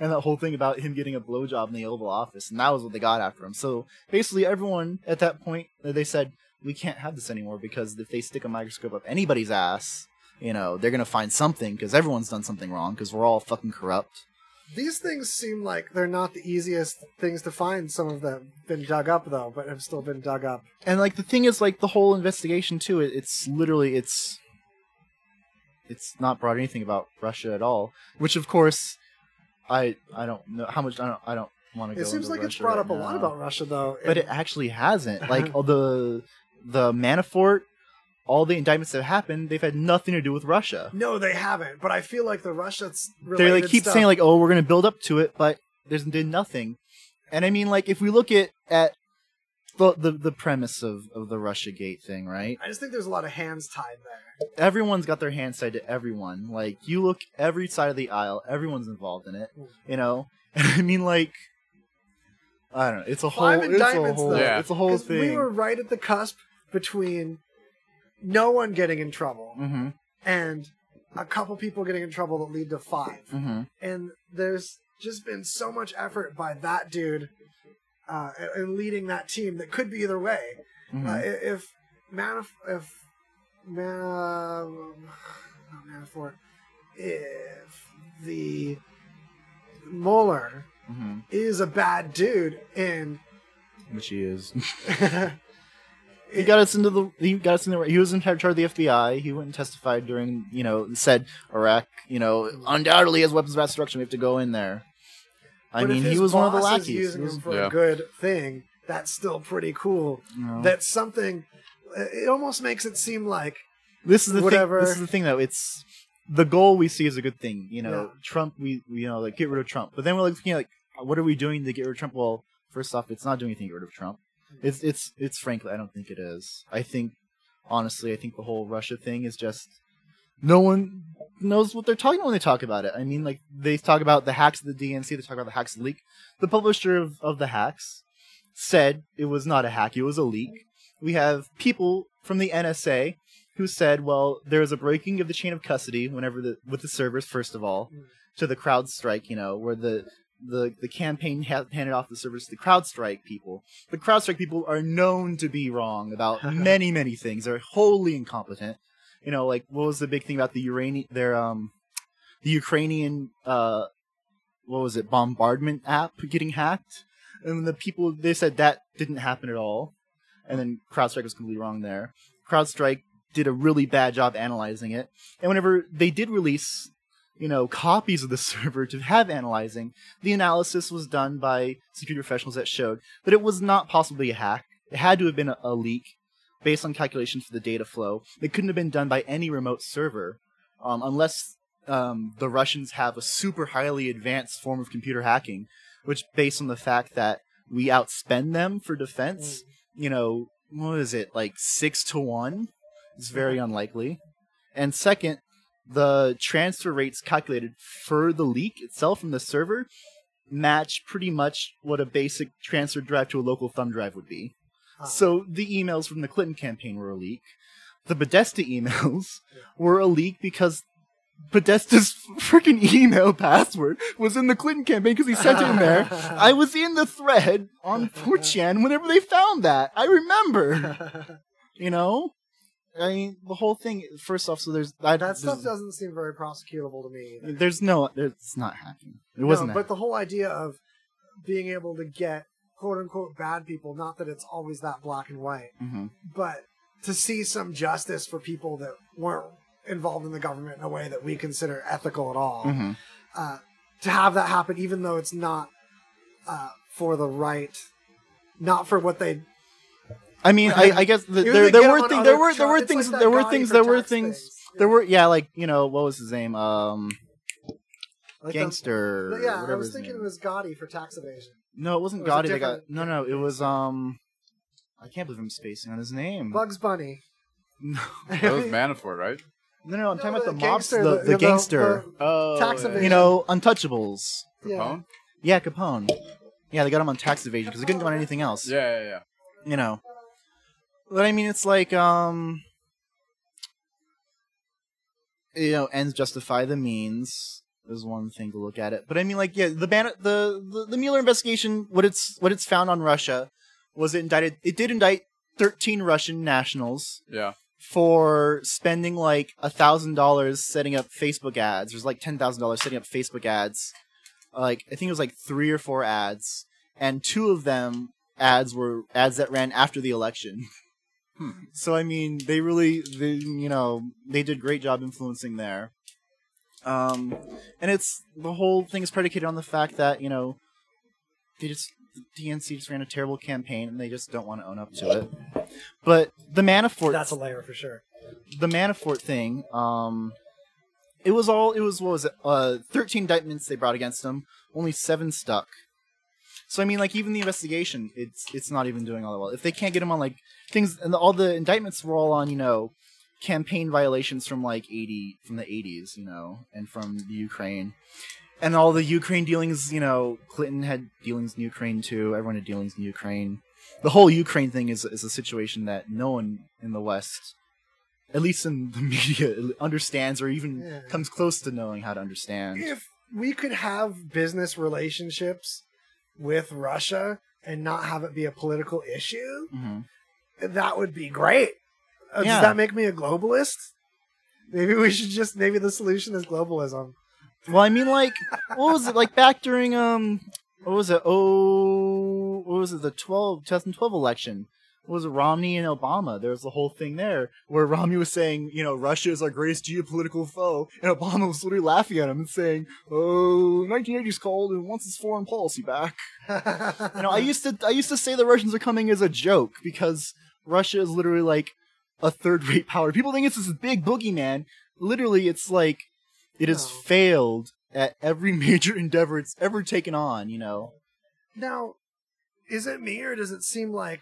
And that whole thing about him getting a blowjob in the Oval Office, and that was what they got after him. So basically, everyone at that point, they said, "We can't have this anymore because if they stick a microscope up anybody's ass, you know, they're gonna find something because everyone's done something wrong because we're all fucking corrupt. these things seem like they're not the easiest things to find. Some of them been dug up though, but have still been dug up. And like the thing is, like the whole investigation too. It, it's literally it's it's not brought anything about Russia at all. Which of course, I I don't know how much I don't I don't want to go. It seems like it's brought right up a lot about Russia though. but it actually hasn't. Like all the the Manafort, all the indictments that have happened, they've had nothing to do with Russia. no, they haven't. But I feel like the Russians they like keep saying like, "Oh, we're going to build up to it," but there's did nothing. And I mean, like, if we look at at the the, the premise of of the Russia Gate thing, right? I just think there's a lot of hands tied there. Everyone's got their hands tied to everyone. Like, you look every side of the aisle, everyone's involved in it. Hmm. You know, and I mean, like. I don't know. It's a whole. Five It's a indictments whole. though. Yeah. It's a whole 'Cause thing. We were right at the cusp between no one getting in trouble Mm-hmm. and a couple people getting in trouble that lead to 5 Mm-hmm. and there's just been so much effort by that dude uh, in leading that team that could be either way. Mm-hmm. Uh, if Manaf- if Man- not Manafort, if the Mueller Mm-hmm. is a bad dude and Which he is. He got us into the. He got us in the. He was in charge of the FBI. He went and testified during. You know, said Iraq. You know, undoubtedly has weapons of mass destruction. We have to go in there. I But mean, he was one of the lackeys. Using He was- him for Yeah. a good thing. That's still pretty cool. you. That's something. It almost makes it seem like this is the whatever. thing. This is the thing, though. It's the goal we see is a good thing. You know, Yeah. Trump. We, we you know like get rid of Trump. But then we're like, you know, like, what are we doing to get rid of Trump? Well, first off, it's not doing anything to get rid of Trump. It's it's it's frankly, I don't think it is. I think honestly, I think the whole Russia thing is just no one knows what they're talking about when they talk about it. I mean, like they talk about the hacks of the DNC, they talk about the hacks of the leak. The publisher of, of the hacks said it was not a hack, it was a leak. We have people from the NSA who said, well, there was a breaking of the chain of custody whenever the with the servers first of all mm. to the CrowdStrike, you know, where the the the campaign ha- handed off the servers to the CrowdStrike people. The CrowdStrike people are known to be wrong about many many things. They're wholly incompetent. You know, like what was the big thing about the Uranian their um the Ukrainian uh what was it bombardment app getting hacked? And the people they said that didn't happen at all. And then CrowdStrike was completely wrong there. CrowdStrike did a really bad job analyzing it. And whenever they did release, you know, copies of the server to have analyzing, the analysis was done by security professionals that showed that it was not possibly a hack. It had to have been a, a leak based on calculations for the data flow. It couldn't have been done by any remote server, um, unless um, the Russians have a super highly advanced form of computer hacking, which based on the fact that we outspend them for defense, you know, what is it, like six to one? It's very unlikely. And second, the transfer rates calculated for the leak itself from the server match pretty much what a basic transfer drive to a local thumb drive would be. So the emails from the Clinton campaign were a leak. The Podesta emails were a leak because Podesta's freaking email password was in the Clinton campaign because he sent it in there. I was in the thread on 4chan whenever they found that. I remember. You know? I mean, the whole thing, first off, so there's. I, That stuff there's, doesn't seem very prosecutable to me. either. there's no. It's not hacking. It wasn't No, but the whole idea of being able to get quote unquote bad people, not that it's always that black and white, hmm but to see some justice for people that weren't involved in the government in a way that we consider ethical at all. hmm Uh, to have that happen, even though it's not uh, for the right, not for what they. I mean, I, I guess the, there there were on things there were there were things like there were things there were things things. there were yeah like you know what was his name um Like gangster But yeah, I was thinking name. it was Gotti for tax evasion. no it wasn't it was Gotti that got no no it was um I can't believe I'm spacing on his name Bugs Bunny. no That was Manafort, right? no no I'm talking about the the gangster, the, the- the, the- gangster Oh, Tax evasion. you know untouchables Yeah. Capone? yeah Capone yeah they got him on tax evasion because they couldn't do on anything else Yeah, yeah, yeah. you know. But I mean, it's like um, you know, ends justify the means is one thing to look at it. But I mean, like, yeah, the ban, the the, the Mueller investigation, what it's what it's found on Russia was it indicted. It did indict thirteen Russian nationals Yeah. for spending like a thousand dollars setting up Facebook ads. There's like ten thousand dollars setting up Facebook ads. Like I think it was like three or four ads, and two of them ads were ads that ran after the election. So I mean, they really, they, you know, they did a great job influencing there. Um, and it's the whole thing is predicated on the fact that you know they just the DNC just ran a terrible campaign and they just don't want to own up to it. But the Manafort That's a layer for sure. the Manafort thing, um, it was all it was what was it? Uh, thirteen indictments they brought against him. Only seven stuck. So I mean, like even the investigation, it's it's not even doing all that well. If they can't get him on like things, and all the indictments were all on you know campaign violations from like eighty from the eighties, you know, and from the Ukraine, and all the Ukraine dealings. You know, Clinton had dealings in Ukraine too. Everyone had dealings in Ukraine. The whole Ukraine thing is is a situation that no one in the West at least in the media, understands or even Yeah. comes close to knowing how to understand. If we could have business relationships with Russia and not have it be a political issue, hmm that would be great. Uh, Yeah. Does that make me a globalist? Maybe we should just maybe the solution is globalism. Well, I mean, like, what was it like back during um, what was it? Oh, what was it? The 12, 2012 election. Was Romney and Obama? There was the whole thing there where Romney was saying, you know, Russia is our greatest geopolitical foe, and Obama was literally laughing at him and saying, "Oh, 1980s called and wants his foreign policy back." you know, I used to I used to say the Russians are coming as a joke because Russia is literally like a third rate power. People think it's this big boogeyman. Literally, it's like it has No. failed at every major endeavor it's ever taken on. You know, Now, is it me or does it seem like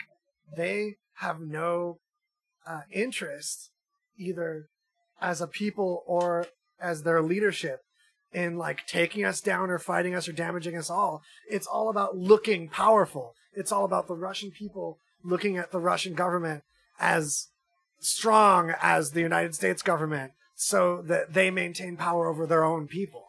they have no uh, interest, either as a people or as their leadership, in like taking us down or fighting us or damaging us all. It's all about looking powerful. It's all about the Russian people looking at the Russian government as strong as the United States government so that they maintain power over their own people.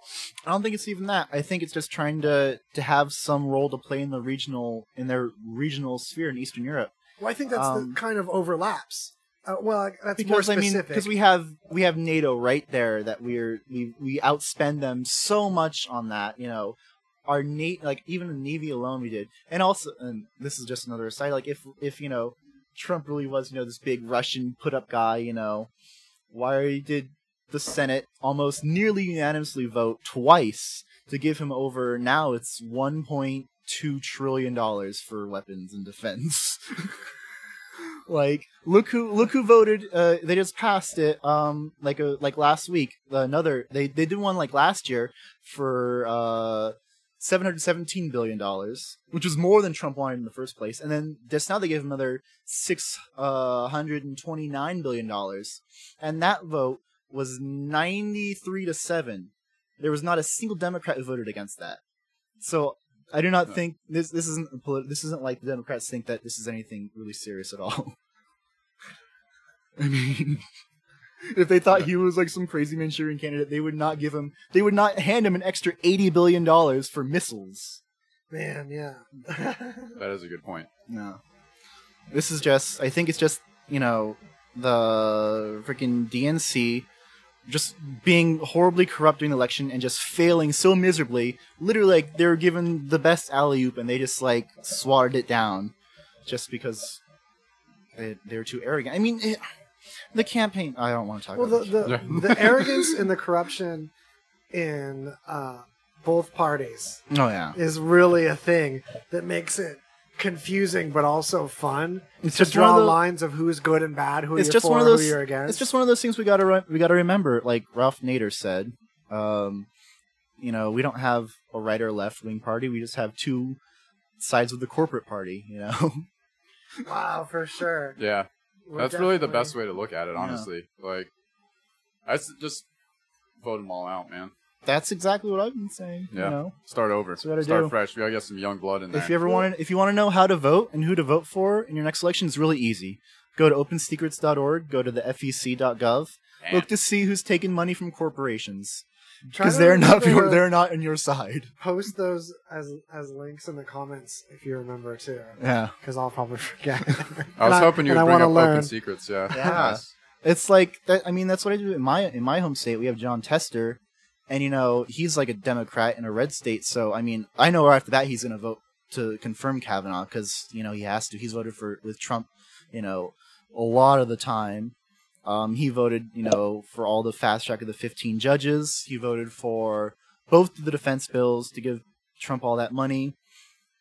I don't think it's even that. I think it's just trying to to have some role to play in the regional in their regional sphere in Eastern Europe. Well, I think that's Um, the kind of overlaps. Uh, well, that's because more I mean, because we have we have NATO right there that we're we we outspend them so much on that. You know, our Nate like even the Navy alone we did, and also and this is just another aside. Like if if you know Trump really was you know this big Russian put up guy, you know, why did the Senate almost nearly unanimously vote twice to give him over? Now it's one point two trillion dollars for weapons and defense. like look who look who voted uh they just passed it um like a like last week another they they did one like last year for uh 717 billion dollars which was more than trump wanted in the first place. And then just now they gave him another 629 billion dollars. And that vote was 93 to 7 there was not a single democrat who voted against that. So I do not uh. think this this isn't a polit- this isn't like the Democrats think that this is anything really serious at all. I mean, if they thought he was like some crazy Manchurian candidate, they would not give him they would not hand him an extra eighty billion dollars for missiles. Man, yeah. That is a good point. No. This is just I think it's just, you know, the freaking DNC just being horribly corrupt during the election and just failing so miserably. Literally like they were given the best alley oop and they just like swatted it down just because they, they were too arrogant. I mean, it, the campaign I don't want to talk well, about it. the, the arrogance and the corruption in uh, both parties Oh yeah. is really a thing that makes it confusing but also fun It's to just one of draw the- lines of who's good and bad, who it's you're just for, one of those who you're against. it's just one of those things we got to re- we got to remember like Ralph Nader said um you know we don't have a right or left wing party we just have two sides of the corporate party you know wow, for sure. Yeah, We're that's really the best way to look at it. Honestly, like I s- just vote them all out, man. That's exactly what I've been saying Yeah, you know start over, That's what we start do. fresh. We gotta get some young blood in there. if you ever want to if you want to know how to vote and who to vote for in your next election it's really easy go to opensecrets.org go to the fec.gov Damn. look to see who's taking money from corporations because they're not remember your, they're not on your side Post those as as links in the comments if you remember too, yeah because I'll probably forget. I was hoping you and would I bring up wanna learn. open secrets. Yeah, Yeah. Nice. It's like that. I mean, that's what I do in my in my home state. We have Jon Tester, and you know he's like a Democrat in a red state. So I mean, I know right after that he's going to vote to confirm Kavanaugh because you know he has to. He's voted for with Trump, you know, a lot of the time. Um, he voted, you know, for all the fast track of the 15 judges. He voted for both the defense bills to give Trump all that money.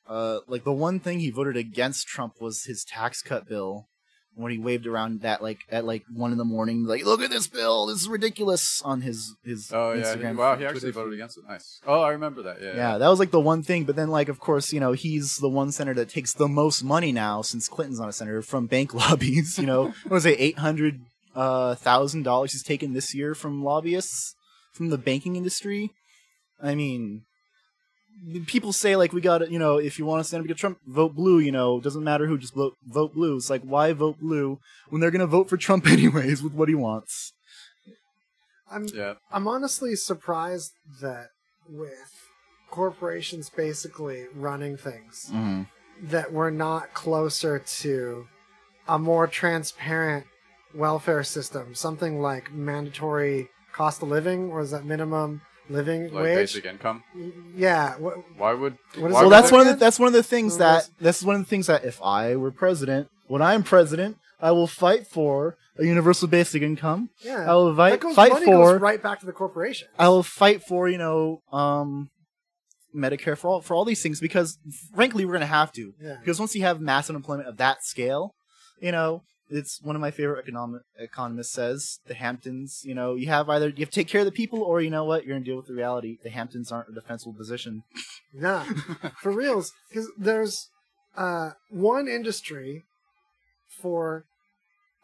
Uh, like the one thing he voted against Trump was his tax cut bill when he waved around that like at like one in the morning, like look at this bill, this is ridiculous on his his Oh yeah, Instagram. wow, he actually voted against it. Nice. Oh, I remember that. Yeah, Yeah, that was like the one thing. But then, like, of course, you know, he's the one senator that takes the most money now since Clinton's on a senator from bank lobbies. You know, what was it, eight hundred thousand uh, dollars he's taken this year from lobbyists from the banking industry? I mean, people say like we got to, you know, if you want to stand up against Trump, vote blue. You know, doesn't matter who, just vote vote blue. It's like why vote blue when they're gonna vote for Trump anyways with what he wants. I'm yeah. I'm honestly surprised that with corporations basically running things, Mm-hmm. that we're not closer to a more transparent welfare system, something like mandatory cost of living, or is that minimum living Like wage? basic income. Yeah. What, Why would? What is why well, would that's they- one of the that's one of the things that was- that's one of the things that if I were president, when I'm president, I will fight for a universal basic income. yeah. I will that fight goes, fight money for goes right back to the corporation. I will fight for you know um Medicare for all for all these things because frankly we're gonna have to Yeah. because once you have mass unemployment of that scale, you know. It's one of my favorite economic economists says the Hamptons. You know, you have either you have to take care of the people, or you know what, you're gonna deal with the reality. The Hamptons aren't a defensible position. Nah, for reals. Because there's uh, one industry for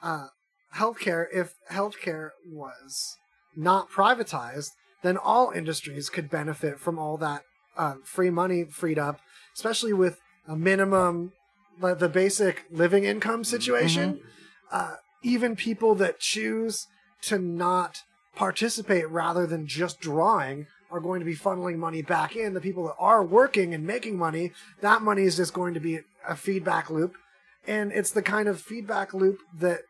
uh, healthcare, if healthcare was not privatized, then all industries could benefit from all that uh, free money freed up, especially with a minimum, the basic living income situation. Uh, even people that choose to not participate rather than just drawing are going to be funneling money back in. The people that are working and making money, that money is just going to be a feedback loop. And it's the kind of feedback loop that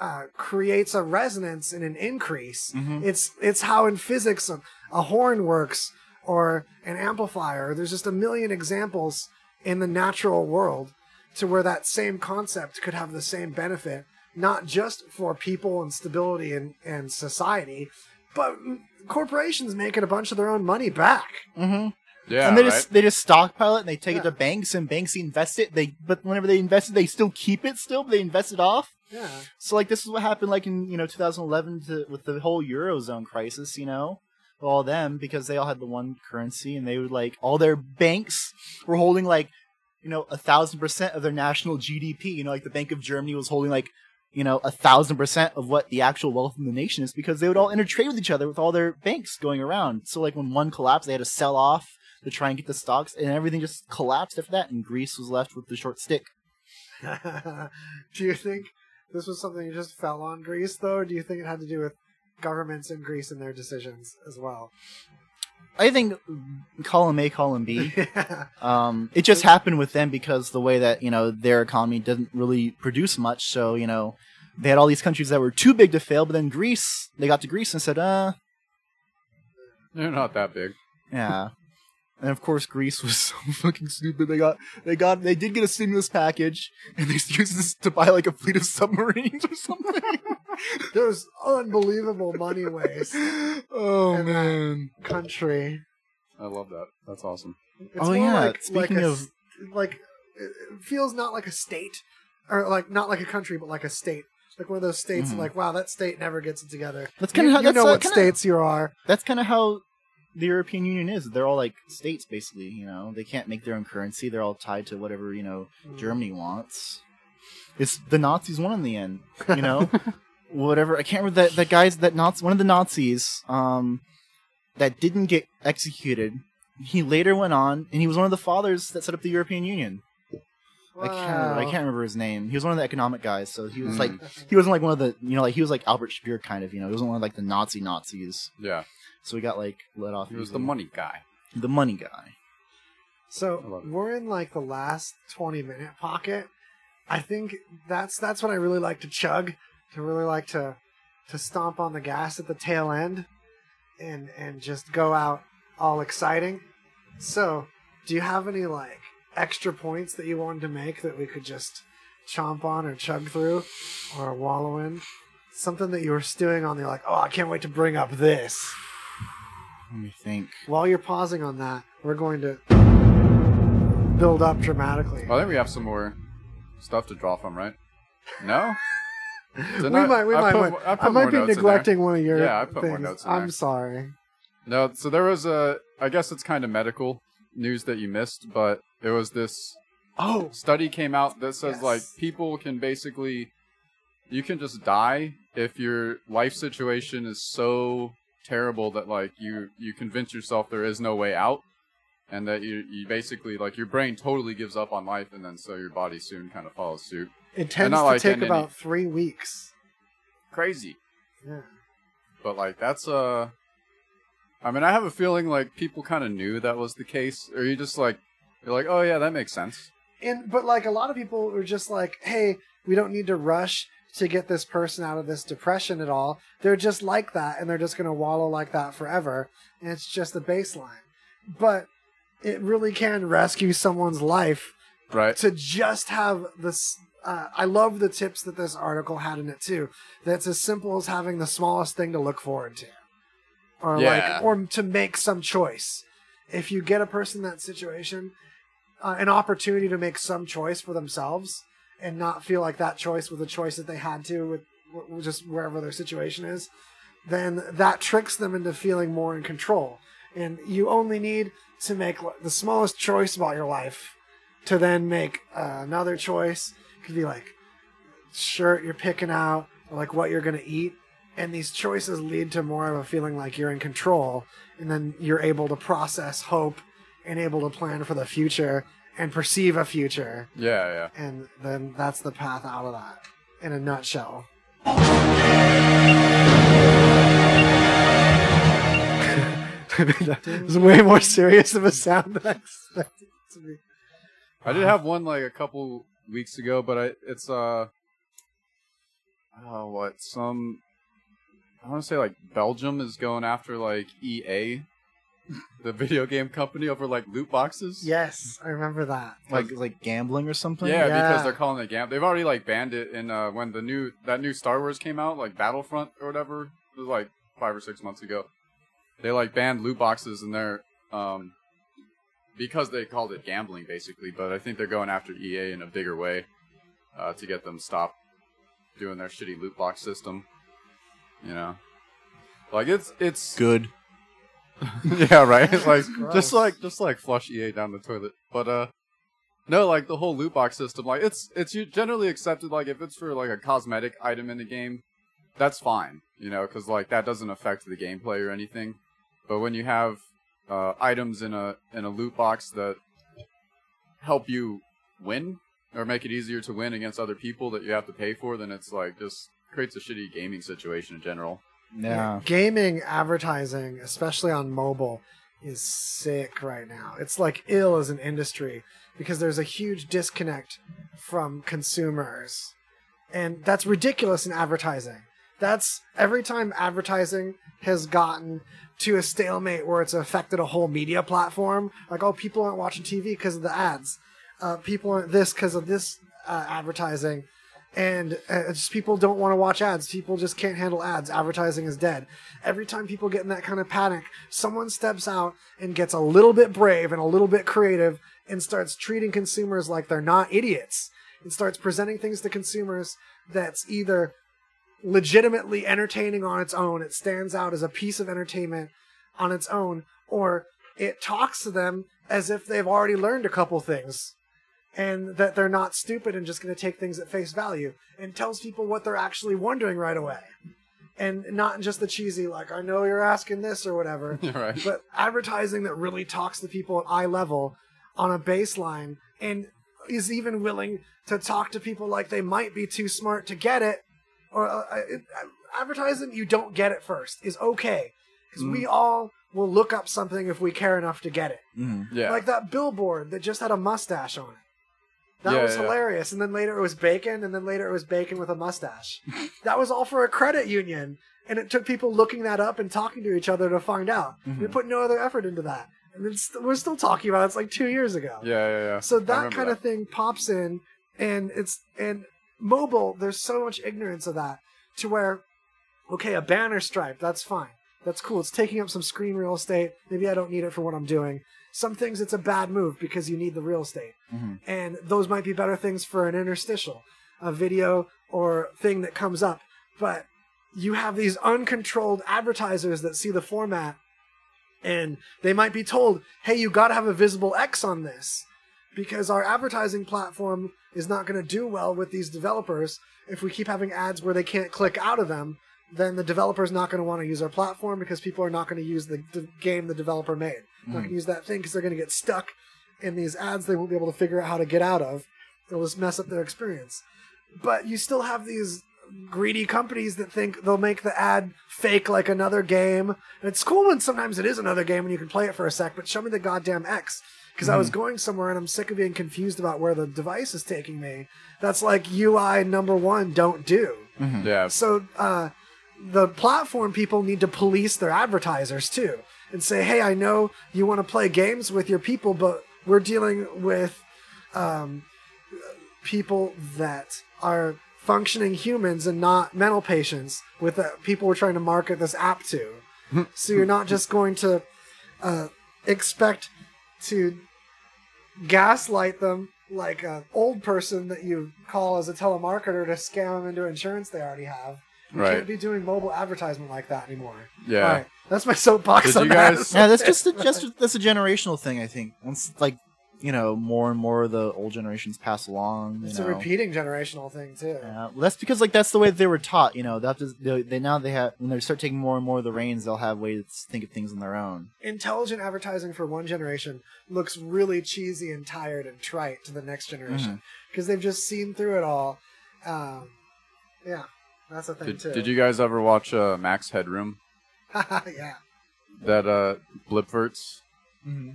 uh, creates a resonance and an increase. It's it's how in physics a, a horn works or an amplifier. There's just a million examples in the natural world to where that same concept could have the same benefit, not just for people and stability and, and society, but corporations making a bunch of their own money back. Mm-hmm. Yeah, and they right? just they just stockpile it and they take Yeah. it to banks and banks invest it. They but whenever they invest it, they still keep it still, but they invest it off. Yeah. So like this is what happened like in you know 2011 to, with the whole eurozone crisis, you know, all them because they all had the one currency and they would like all their banks were holding like you know a thousand percent of their national GDP. You know, like the Bank of Germany was holding like you know a thousand percent of what the actual wealth of the nation is because they would all intertrade with each other with all their banks going around. So like when one collapsed, they had to sell off to try and get the stocks, and everything just collapsed after that, and Greece was left with the short stick. do you think this was something that just fell on Greece, though, or do you think it had to do with governments in Greece and their decisions as well? I think column A, column B. yeah. Um, it just happened with them because the way that you know their economy doesn't really produce much. So you know they had all these countries that were too big to fail, but then Greece, they got to Greece and said, "Uh, They're not that big. yeah." And of course, Greece was so fucking stupid. They got, they got, they did get a stimulus package, and they used this to buy like a fleet of submarines or something. There's unbelievable money ways. oh And that- man! country. I love that. That's awesome. It's Oh, yeah, Like, speaking like a, of- like it it feels not like a state, or like not like a country, but like a state. Like one of those states, Mhm. like wow, that state never gets it together. That's kinda how- you know uh, what kinda- states you are. That's kind of how the European Union is. They're all like states, basically. You know, they can't make their own currency. They're all tied to whatever you know Germany wants. It's the Nazis won in the end. You know, whatever. I can't remember that that guy's that Nazi one of the Nazis um that didn't get executed. He later went on, and he was one of the fathers that set up the European Union. I can't remember. I can't remember his name. He was one of the economic guys, so he was Mm. like he wasn't like one of the you know like he was like Albert Speer kind of you know he wasn't one of like the Nazi Nazis. Yeah, So he got like let off. he was the money guy. the money guy. So we're in like the last twenty minute pocket. I think that's that's what I really like to chug, to really like to to stomp on the gas at the tail end, and and just go out all exciting. So, do you have any like extra points that you wanted to make that we could just chomp on or chug through or wallow in? Something that you were stewing on. You're like, oh, I can't wait to bring up this. Let me think. While you're pausing on that, we're going to build up dramatically. Well, I think we have some more stuff to draw from, right? No. We I- might, we I might, put- I I, might be notes neglecting one of your Yeah, I put more things. notes in I'm sorry. No, so there was a, I guess it's kind of medical news that you missed, but there was this Oh, study came out that says Yes. like people can basically, you can just die if your life situation is so terrible that like you you convince yourself there is no way out, and that you you basically like your brain totally gives up on life, and then so your body soon kind of follows suit. It tends to like take in any- about three weeks. Crazy. Yeah. But like that's uh I mean I have a feeling like people kind of knew that was the case or you just like you're like oh yeah that makes sense. And but like a lot of people are just like, hey, we don't need to rush to get this person out of this depression at all. They're just like that, and they're just going to wallow like that forever. And it's just the baseline. But it really can rescue someone's life Right. to just have this. Uh, I love the tips that this article had in it too. That's as simple as having the smallest thing to look forward to, or Yeah. like, or to make some choice. If you get a person in that situation, uh, an opportunity to make some choice for themselves, and not feel like that choice was a choice that they had to with, with just wherever their situation is, then that tricks them into feeling more in control. And you only need to make the smallest choice about your life to then make uh, another choice. Could be like shirt you're picking out, or like what you're going to eat. And these choices lead to more of a feeling like you're in control. And then you're able to process hope and able to plan for the future and perceive a future. Yeah, yeah. And then that's the path out of that in a nutshell. was way more serious of a sound than I expected it to be. I did have one like a couple weeks ago, but I it's uh oh what some I want to say like Belgium is going after like EA, the video game company over like loot boxes. Yes, I remember that. Like like gambling or something. Yeah, Yeah. because they're calling it gam. They've already like banned it in uh, when the new that new Star Wars came out, like Battlefront or whatever. It was like five or six months ago. They like banned loot boxes in their um because they called it gambling basically. But I think they're going after EA in a bigger way uh, to get them stop doing their shitty loot box system. You know, like it's it's Good. yeah, right. like just like just like flush EA down the toilet. But uh no, like the whole loot box system, like it's it's generally accepted like if it's for like a cosmetic item in the game, that's fine, you know, cuz like that doesn't affect the gameplay or anything. But when you have uh items in a in a loot box that help you win or make it easier to win against other people that you have to pay for, then it's like just creates a shitty gaming situation in general. Yeah. Gaming advertising, especially on mobile, is sick right now. It's like ill as an industry because there's a huge disconnect from consumers. And that's ridiculous in advertising. That's every time advertising has gotten to a stalemate where it's affected a whole media platform. Like, oh, people aren't watching TV because of the ads. Uh, people aren't this because of this uh, advertising and uh, just people don't want to watch ads. People just can't handle ads. Advertising is dead. Every time people get in that kind of panic, someone steps out and gets a little bit brave and a little bit creative and starts treating consumers like they're not idiots and starts presenting things to consumers that's either legitimately entertaining on its own, it stands out as a piece of entertainment on its own, or it talks to them as if they've already learned a couple things and that they're not stupid and just going to take things at face value and tells people what they're actually wondering right away and not just the cheesy like i know you're asking this or whatever right. but advertising that really talks to people at eye level on a baseline and is even willing to talk to people like they might be too smart to get it or uh, it, advertising you don't get it first is okay because we all will look up something if we care enough to get it Mhm. Yeah. like that billboard that just had a mustache on it. That Yeah, was yeah. hilarious. And then later it was bacon, and then later it was bacon with a mustache. that was all for a credit union. And it took people looking that up and talking to each other to find out. We put no other effort into that. And then st- we're still talking about it. It's like two years ago. yeah, yeah, yeah. So that remember kind of thing pops in, and it's and mobile. There's so much ignorance of that to where, okay, a banner stripe, that's fine, that's cool. It's taking up some screen real estate. Maybe I don't need it for what I'm doing. Some things it's a bad move because you need the real estate, mm-hmm. and those might be better things for an interstitial, a video or thing that comes up. But you have these uncontrolled advertisers that see the format and they might be told, hey, you got to have a visible X on this because our advertising platform is not going to do well with these developers. If we keep having ads where they can't click out of them, then the developer's not going to want to use our platform because people are not going to use the, the game the developer made. Not going to hmm. use that thing because they're going to get stuck in these ads they won't be able to figure out how to get out of. It'll just mess up their experience. But you still have these greedy companies that think they'll make the ad fake like another game. And it's cool when sometimes it is another game and you can play it for a sec, but show me the goddamn X. Because I was going somewhere and I'm sick of being confused about where the device is taking me. That's like UI number one, don't do. Yeah. So uh, the platform people need to police their advertisers too and say, hey, I know you want to play games with your people, but we're dealing with um, people that are functioning humans and not mental patients with the people we're trying to market this app to. so you're not just going to uh, expect to gaslight them like an old person that you call as a telemarketer to scam them into insurance they already have. You Right. can't be doing mobile advertisement like that anymore. Yeah. All right, that's my soapbox Did on you that. Yeah, that's just a, just that's a generational thing. I think once like you know more and more of the old generations pass along. You It's know. a repeating generational thing too. Yeah, well, that's because like that's the way they were taught. You know, that is, they, they now they have when they start taking more and more of the reins, they'll have ways to think of things on their own. Intelligent advertising for one generation looks really cheesy and tired and trite to the next generation Mm-hmm. because they've just seen through it all. Um, yeah, that's a thing Did, too. did you guys ever watch uh, Max Headroom? yeah. That uh, Blipverts. Mm-hmm.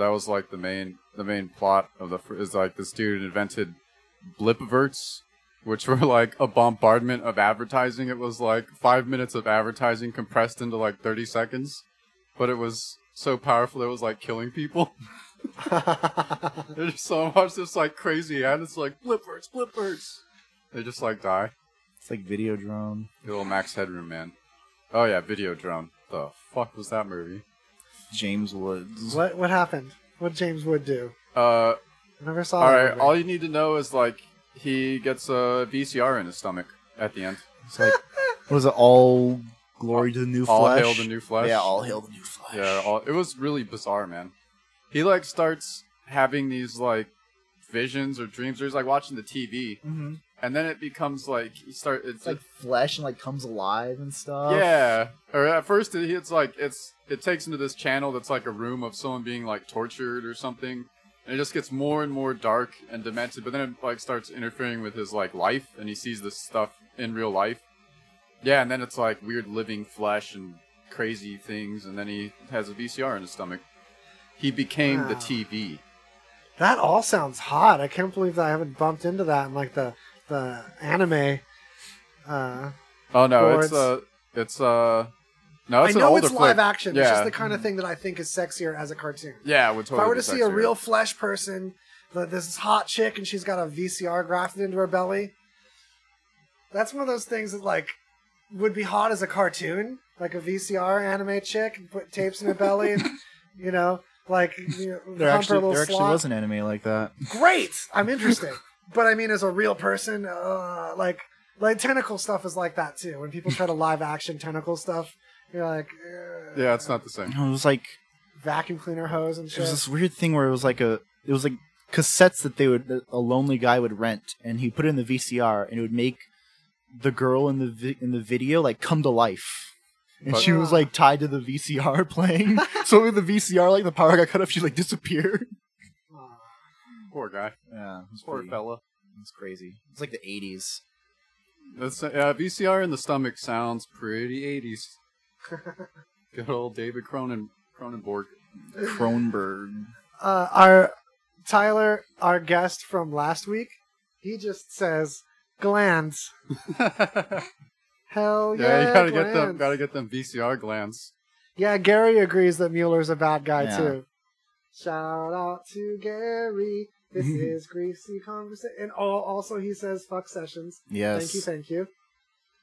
That was like the main the main plot of the is like this dude invented Blipverts, which were like a bombardment of advertising. It was like five minutes of advertising compressed into like thirty seconds, but it was so powerful it was like killing people. There's so much this like crazy ad. It's like Blipverts, Blipverts. They just like die. It's like Videodrome. Good old Max Headroom, man. Oh yeah, Videodrome. The fuck was that movie? James Woods. What what happened? What James Wood do? Uh, I never saw. all that right. movie. All you need to know is like he gets a VCR in his stomach at the end. It's like what was it? All glory to the new All flesh. hail the new flesh. Yeah, all hail the new flesh. Yeah, all, it was really bizarre, man. He like starts having these like visions or dreams, or he's like watching the TV, Mm-hmm. And then it becomes like you start. It's It's like flesh and like comes alive and stuff. Yeah. Or at first it, it's like it's it takes into this channel that's like a room of someone being like tortured or something. And it just gets more and more dark and demented, but then it like starts interfering with his like life and he sees this stuff in real life. Yeah, and then it's like weird living flesh and crazy things and then he has a VCR in his stomach. He became the TV. That all sounds hot. I can't believe that I haven't bumped into that in like the the anime. Uh, Oh no, it's it's- uh it's uh no, it's I an know older it's live flick. action. Yeah. It's just the kind of thing that I think is sexier as a cartoon. yeah, it would totally if I were be to see a real flesh person, the, this hot chick, and she's got a VCR grafted into her belly, that's one of those things that like would be hot as a cartoon, like a VCR anime chick, and put tapes in her belly, and you know, like you know, There actually little there actually was an anime like that. Great, I'm interested. But I mean, as a real person, uh, like like tentacle stuff is like that too. When people try to live action tentacle stuff, you're like, uh, Yeah, it's not the same. It was like vacuum cleaner hose and it was this weird thing where it was like a it was like cassettes that they would that a lonely guy would rent and he put it in the VCR and it would make the girl in the vi- in the video like come to life. And But- she was like tied to the VCR playing. so with the VCR, like the power got cut off, she like disappeared. Poor guy. Yeah, it Poor pretty- fella. It's crazy. It's like the '80s. That's yeah, VCR in the stomach sounds pretty 80s. Good old David Cronin Cronenberg. Kronberg. uh, our Tyler, our guest from last week, he just says glands. Hell yeah! Yeah, you gotta get them gotta get them VCR glands. Yeah, Gary agrees that Mueller's a bad guy Yeah. too. Shout out to Gary. This is greasy conversation. And al- also, he says "fuck sessions." Yes, Thank you, thank you.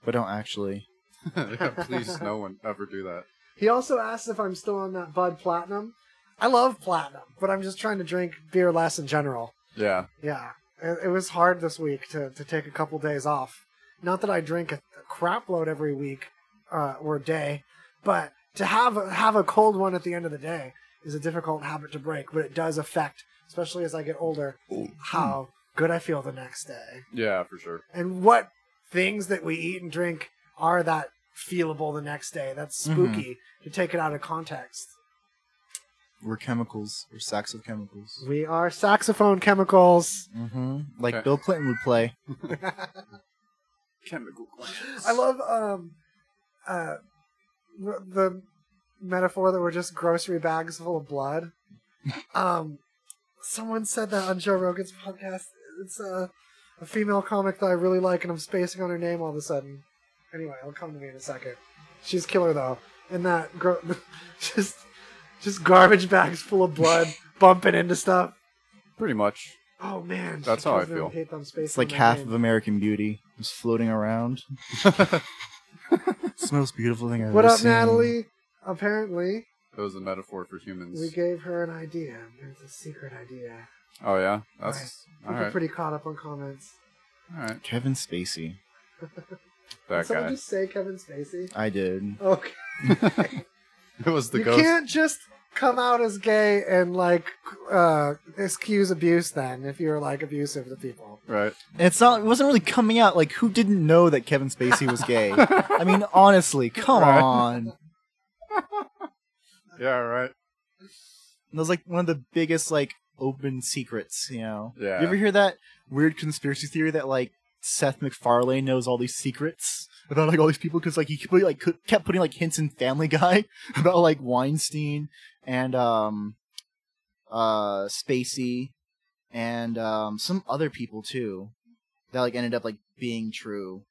but don't actually. Yeah, Please no one ever do that. He also asks if I'm still on that Bud Platinum. I love Platinum, but I'm just trying to drink beer less in general. Yeah. Yeah, it, it was hard this week to, to take a couple days off. Not that I drink a, a crap load every week uh, or day, but to have a, have a cold one at the end of the day is a difficult habit to break. But it does affect, especially as I get older, how good I feel the next day, Yeah, for sure. and what things that we eat and drink are that feelable the next day. That's spooky to take it out of context. We're chemicals. We're sacks of chemicals. We are saxophone chemicals. Mm-hmm. Like Okay. Bill Clinton would play. Chemical glands. I love um uh the- the metaphor that we're just grocery bags full of blood. um someone said that on Joe Rogan's podcast. It's a a female comic that I really like and I'm spacing on her name all of a sudden. Anyway, it'll come to me in a second. She's killer though. And that gro- just just garbage bags full of blood bumping into stuff. Pretty much. Oh man, That's how I feel. hate that I'm spacing It's like on that half name. of American Beauty just floating around. it's the most beautiful thing I've What ever up, seen. Natalie? Apparently, It was a metaphor for humans. we gave her an idea. It's a secret idea. Oh yeah? That's Right. all People right. pretty caught up on comments. All right. Kevin Spacey. That Did someone guy. just say Kevin Spacey? I did. Okay. It was the ghost. you ghost. can't just come out as gay and like uh excuse abuse then if you're like abusive to people. Right. And it's not. It wasn't really coming out. Like, who didn't know that Kevin Spacey was gay? I mean, honestly, come Right. on. Yeah. Right. That was like one of the biggest like open secrets. You know. Yeah. You ever hear that weird conspiracy theory that like Seth MacFarlane knows all these secrets about like all these people because like he kept, putting, like kept putting like hints in Family Guy about like Weinstein and um uh Spacey and um some other people too that like ended up like being true.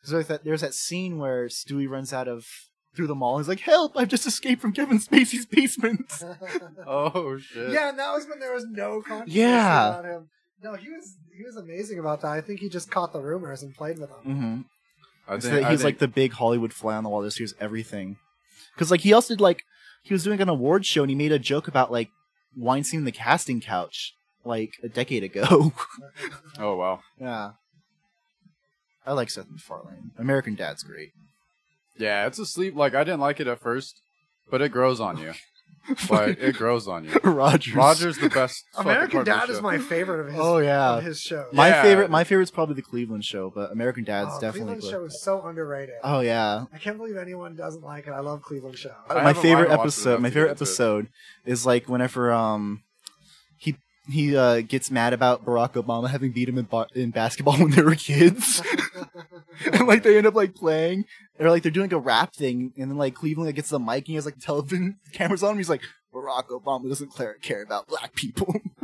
Because like that there's that scene where Stewie runs out of through the mall. He's like, "Help! I've just escaped from Kevin Spacey's basement." Oh shit. Yeah, and that was when there was no controversy Yeah. about him. No, he was he was amazing about that. I think he just caught the rumors and played with them. mm-hmm. I So think, I he's like the big Hollywood fly on the wall. This hears everything. Because like he also did like he was doing an award show and he made a joke about like Weinstein and the casting couch like a decade ago. Oh wow. yeah. I like Seth MacFarlane. American Dad's great. Yeah, it's a sleep. Like I didn't like it at first, but it grows on you. like it grows on you. Rogers. Roger's the best. American part of Dad is my favorite of his. Oh, yeah. of his shows. My Yeah. favorite my favorite's probably the Cleveland show, but American Dad's oh, definitely Cleveland Cle- show is so underrated. Oh yeah. I can't believe anyone doesn't like it. I love Cleveland show. I my haven't- I favorite haven't watched it episode enough my to favorite get into it. episode is like whenever um he he uh gets mad about Barack Obama having beat him in, ba- in basketball when they were kids and like they end up like playing or like they're doing like, a rap thing and then like Cleveland like, gets the mic and he has like television cameras on him he's like Barack Obama doesn't care, care about black people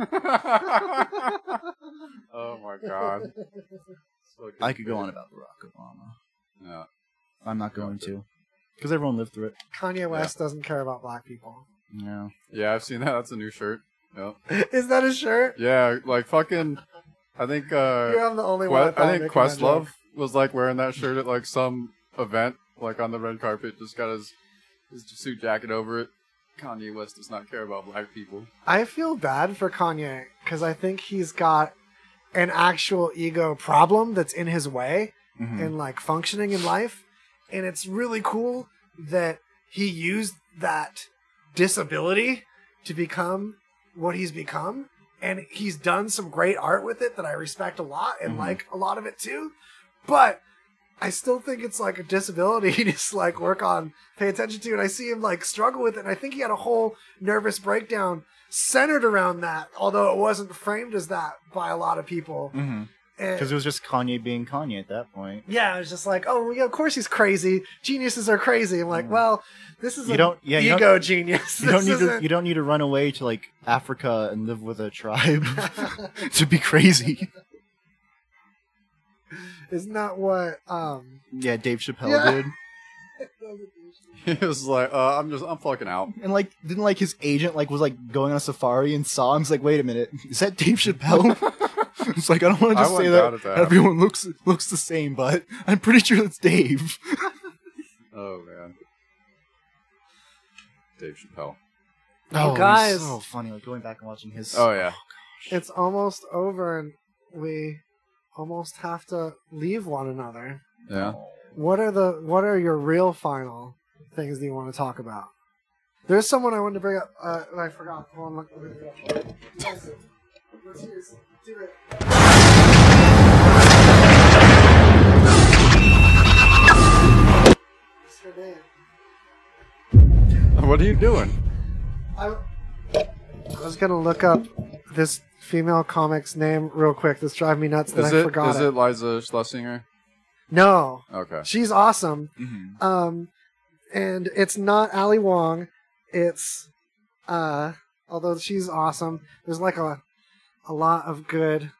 oh my god. So I could go on about Barack Obama Yeah. I'm not going to because everyone lived through it Kanye West doesn't care about black people. yeah Yeah, I've seen that. That's a new shirt. Yep. Is that a shirt? Yeah, like fucking. I think. uh You're the only Que- one. that thought I think making that. Questlove was like wearing that shirt at like some event, like on the red carpet. Just got his his suit jacket over it. Kanye West does not care about black people. I feel bad for Kanye because I think he's got an actual ego problem that's in his way Mhm. and like functioning in life. And it's really cool that he used that disability to become what he's become. And he's done some great art with it that I respect a lot and Mhm. like a lot of it too. But I still think it's like a disability to just like work on, pay attention to. And I see him like struggle with it. And I think he had a whole nervous breakdown centered around that, although it wasn't framed as that by a lot of people. mm-hmm. Because it was just Kanye being Kanye at that point yeah, it was just like, oh, yeah, of course he's crazy. Geniuses are crazy. I'm like, well, this is You don't- yeah, you ego don't- genius. You don't need to. You don't need to run away to like Africa and live with a tribe to be crazy. Isn't that what? Um, Yeah, Dave Chappelle Yeah. did, He was like, uh, "I'm just, I'm fucking out." and like didn't like his agent like was like going on a safari and saw him. He's like, wait a minute, is that Dave Chappelle? it's like I don't want to just say that, that everyone looks looks the same, but I'm pretty sure it's Dave. Oh man, Dave Chappelle. Oh, he's guys. so funny. Like going back and watching his. Oh yeah, it's almost over, and we almost have to leave one another. yeah. What are the What are your real final things that you want to talk about? There's someone I wanted to bring up. Uh, and I forgot. Hold on, look, Let's. Do it. What's her name? What are you doing? I, I was gonna look up this female comic's name real quick. This drive me nuts that Is I it forgot is it. it Liza Shlesinger? No, Okay. she's awesome. Mhm. Um, and it's not Ali Wong. It's uh, although she's awesome. There's like a a lot of good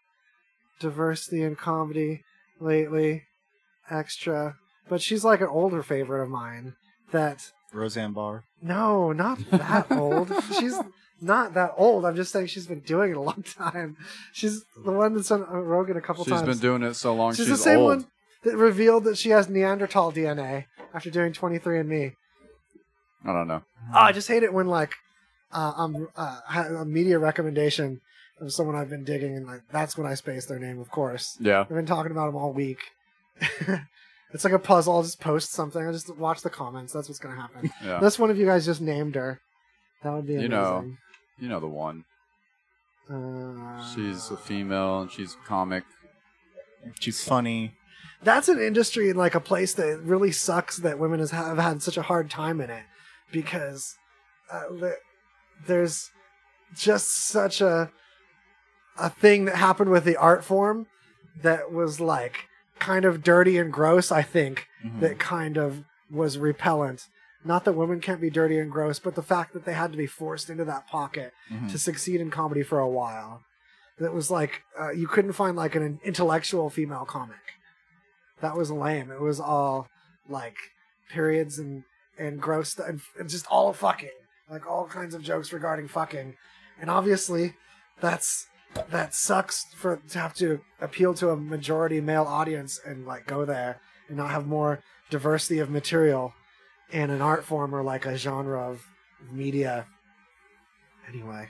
diversity in comedy lately, extra. But she's like an older favorite of mine. That Roseanne Barr. no, not that old. She's not that old. I'm just saying she's been doing it a long time. She's the one that's on uh, Rogan a couple She's times. She's been doing it so long. She's, She's, the same old. one that revealed that she has Neanderthal DNA after doing 23andMe. I don't know. Oh, I just hate it when like uh, I'm uh, a media recommendation of someone I've been digging, and like that's when I space their name. Of course, Yeah. I've been talking about them all week. it's like a puzzle. I'll just post something. I'll just watch the comments. That's what's gonna happen. Yeah. Unless one of you guys just named her, That would be You amazing. know. You know the one. Uh, She's a female and she's a comic. She's funny. that's an industry and like a place that really sucks that women has, have had such a hard time in it because uh, there's just such a a thing that happened with the art form that was like kind of dirty and gross i think Mhm. that kind of was repellent not that women can't be dirty and gross but the fact that they had to be forced into that pocket Mhm. to succeed in comedy for a while that was like uh, you couldn't find like an intellectual female comic. That was lame. It was all like periods and and gross stuff and, and just all fucking like all kinds of jokes regarding fucking. And obviously that's that sucks for to have to appeal to a majority male audience and like go there and not have more diversity of material in an art form or like a genre of media anyway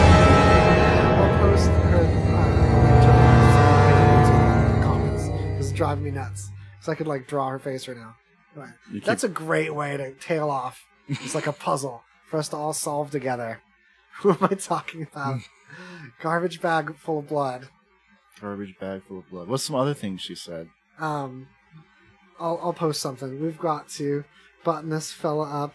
I'll post her uh, comments. It's driving me nuts. So I could like draw her face right now. But keep- That's a great way to tail off. It's like a puzzle for us to all solve together. Who am I talking about? Garbage bag full of blood. Garbage bag full of blood. What's some other things she said? Um, I'll I'll post something. We've got to button this fella up.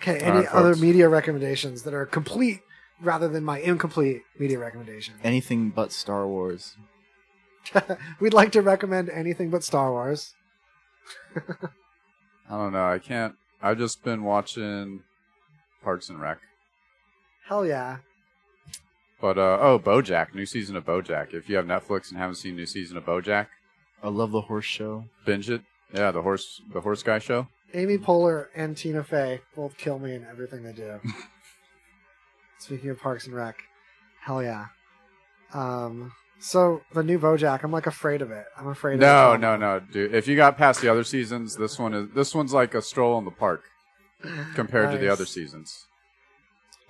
Okay. Any Alright, other folks. media recommendations that are complete rather than my incomplete media recommendation? Anything but Star Wars. We'd like to recommend anything but Star Wars. I don't know. I can't. I've just been watching Parks and Rec. Hell yeah. But uh oh, BoJack, new season of BoJack. If you have Netflix and haven't seen new season of BoJack, I love the horse show. binge it. Yeah, the horse, the horse guy show. Amy Poehler and Tina Fey both kill me in everything they do. Speaking of Parks and Rec, hell yeah. Um, so the new BoJack, I'm like afraid of it. I'm afraid. of No, the no, no, dude. If you got past the other seasons, this one is this one's like a stroll in the park compared to the other seasons.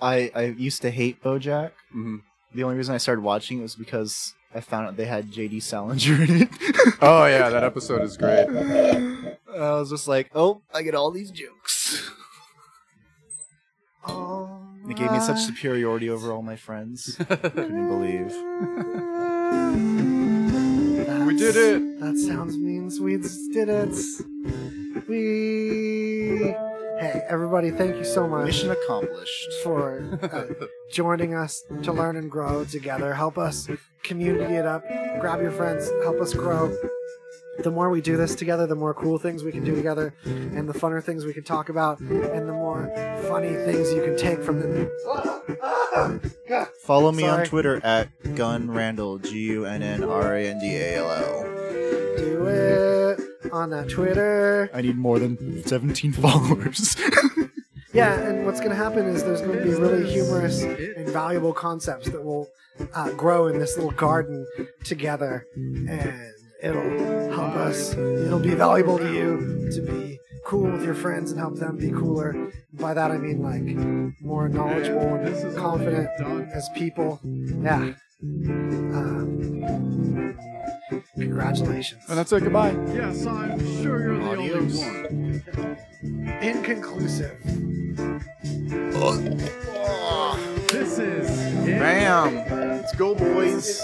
I, I used to hate BoJack. hmm The only reason I started watching it was because I found out they had J.D. Salinger in it. Oh yeah, that episode is great. I was just like, oh, I get all these jokes. Oh, It gave me such superiority over all my friends. Couldn't believe. We did it. That sounds mean. Swedes did it. We. Hey, everybody! Thank you so much. Mission accomplished. for uh, joining us to learn and grow together. Help us community it up. Grab your friends. Help us grow. The more we do this together, the more cool things we can do together, and the funner things we can talk about, and the more funny things you can take from them. Follow me Sorry. on Twitter at Gunn Randall, G U N N R A N D A L L. Do it on that Twitter. I need more than 17 followers. Yeah, and what's going to happen is there's going to be really humorous and valuable concepts that will uh, grow in this little garden together, and it'll help us. It'll be valuable to you to be cool with your friends and help them be cooler. By that I mean like more knowledgeable and confident as people. Yeah. Um, congratulations. And that's it. Goodbye. Yes, I'm sure you're the Adios. only one. Inconclusive. This is it. Bam! Let's go, boys.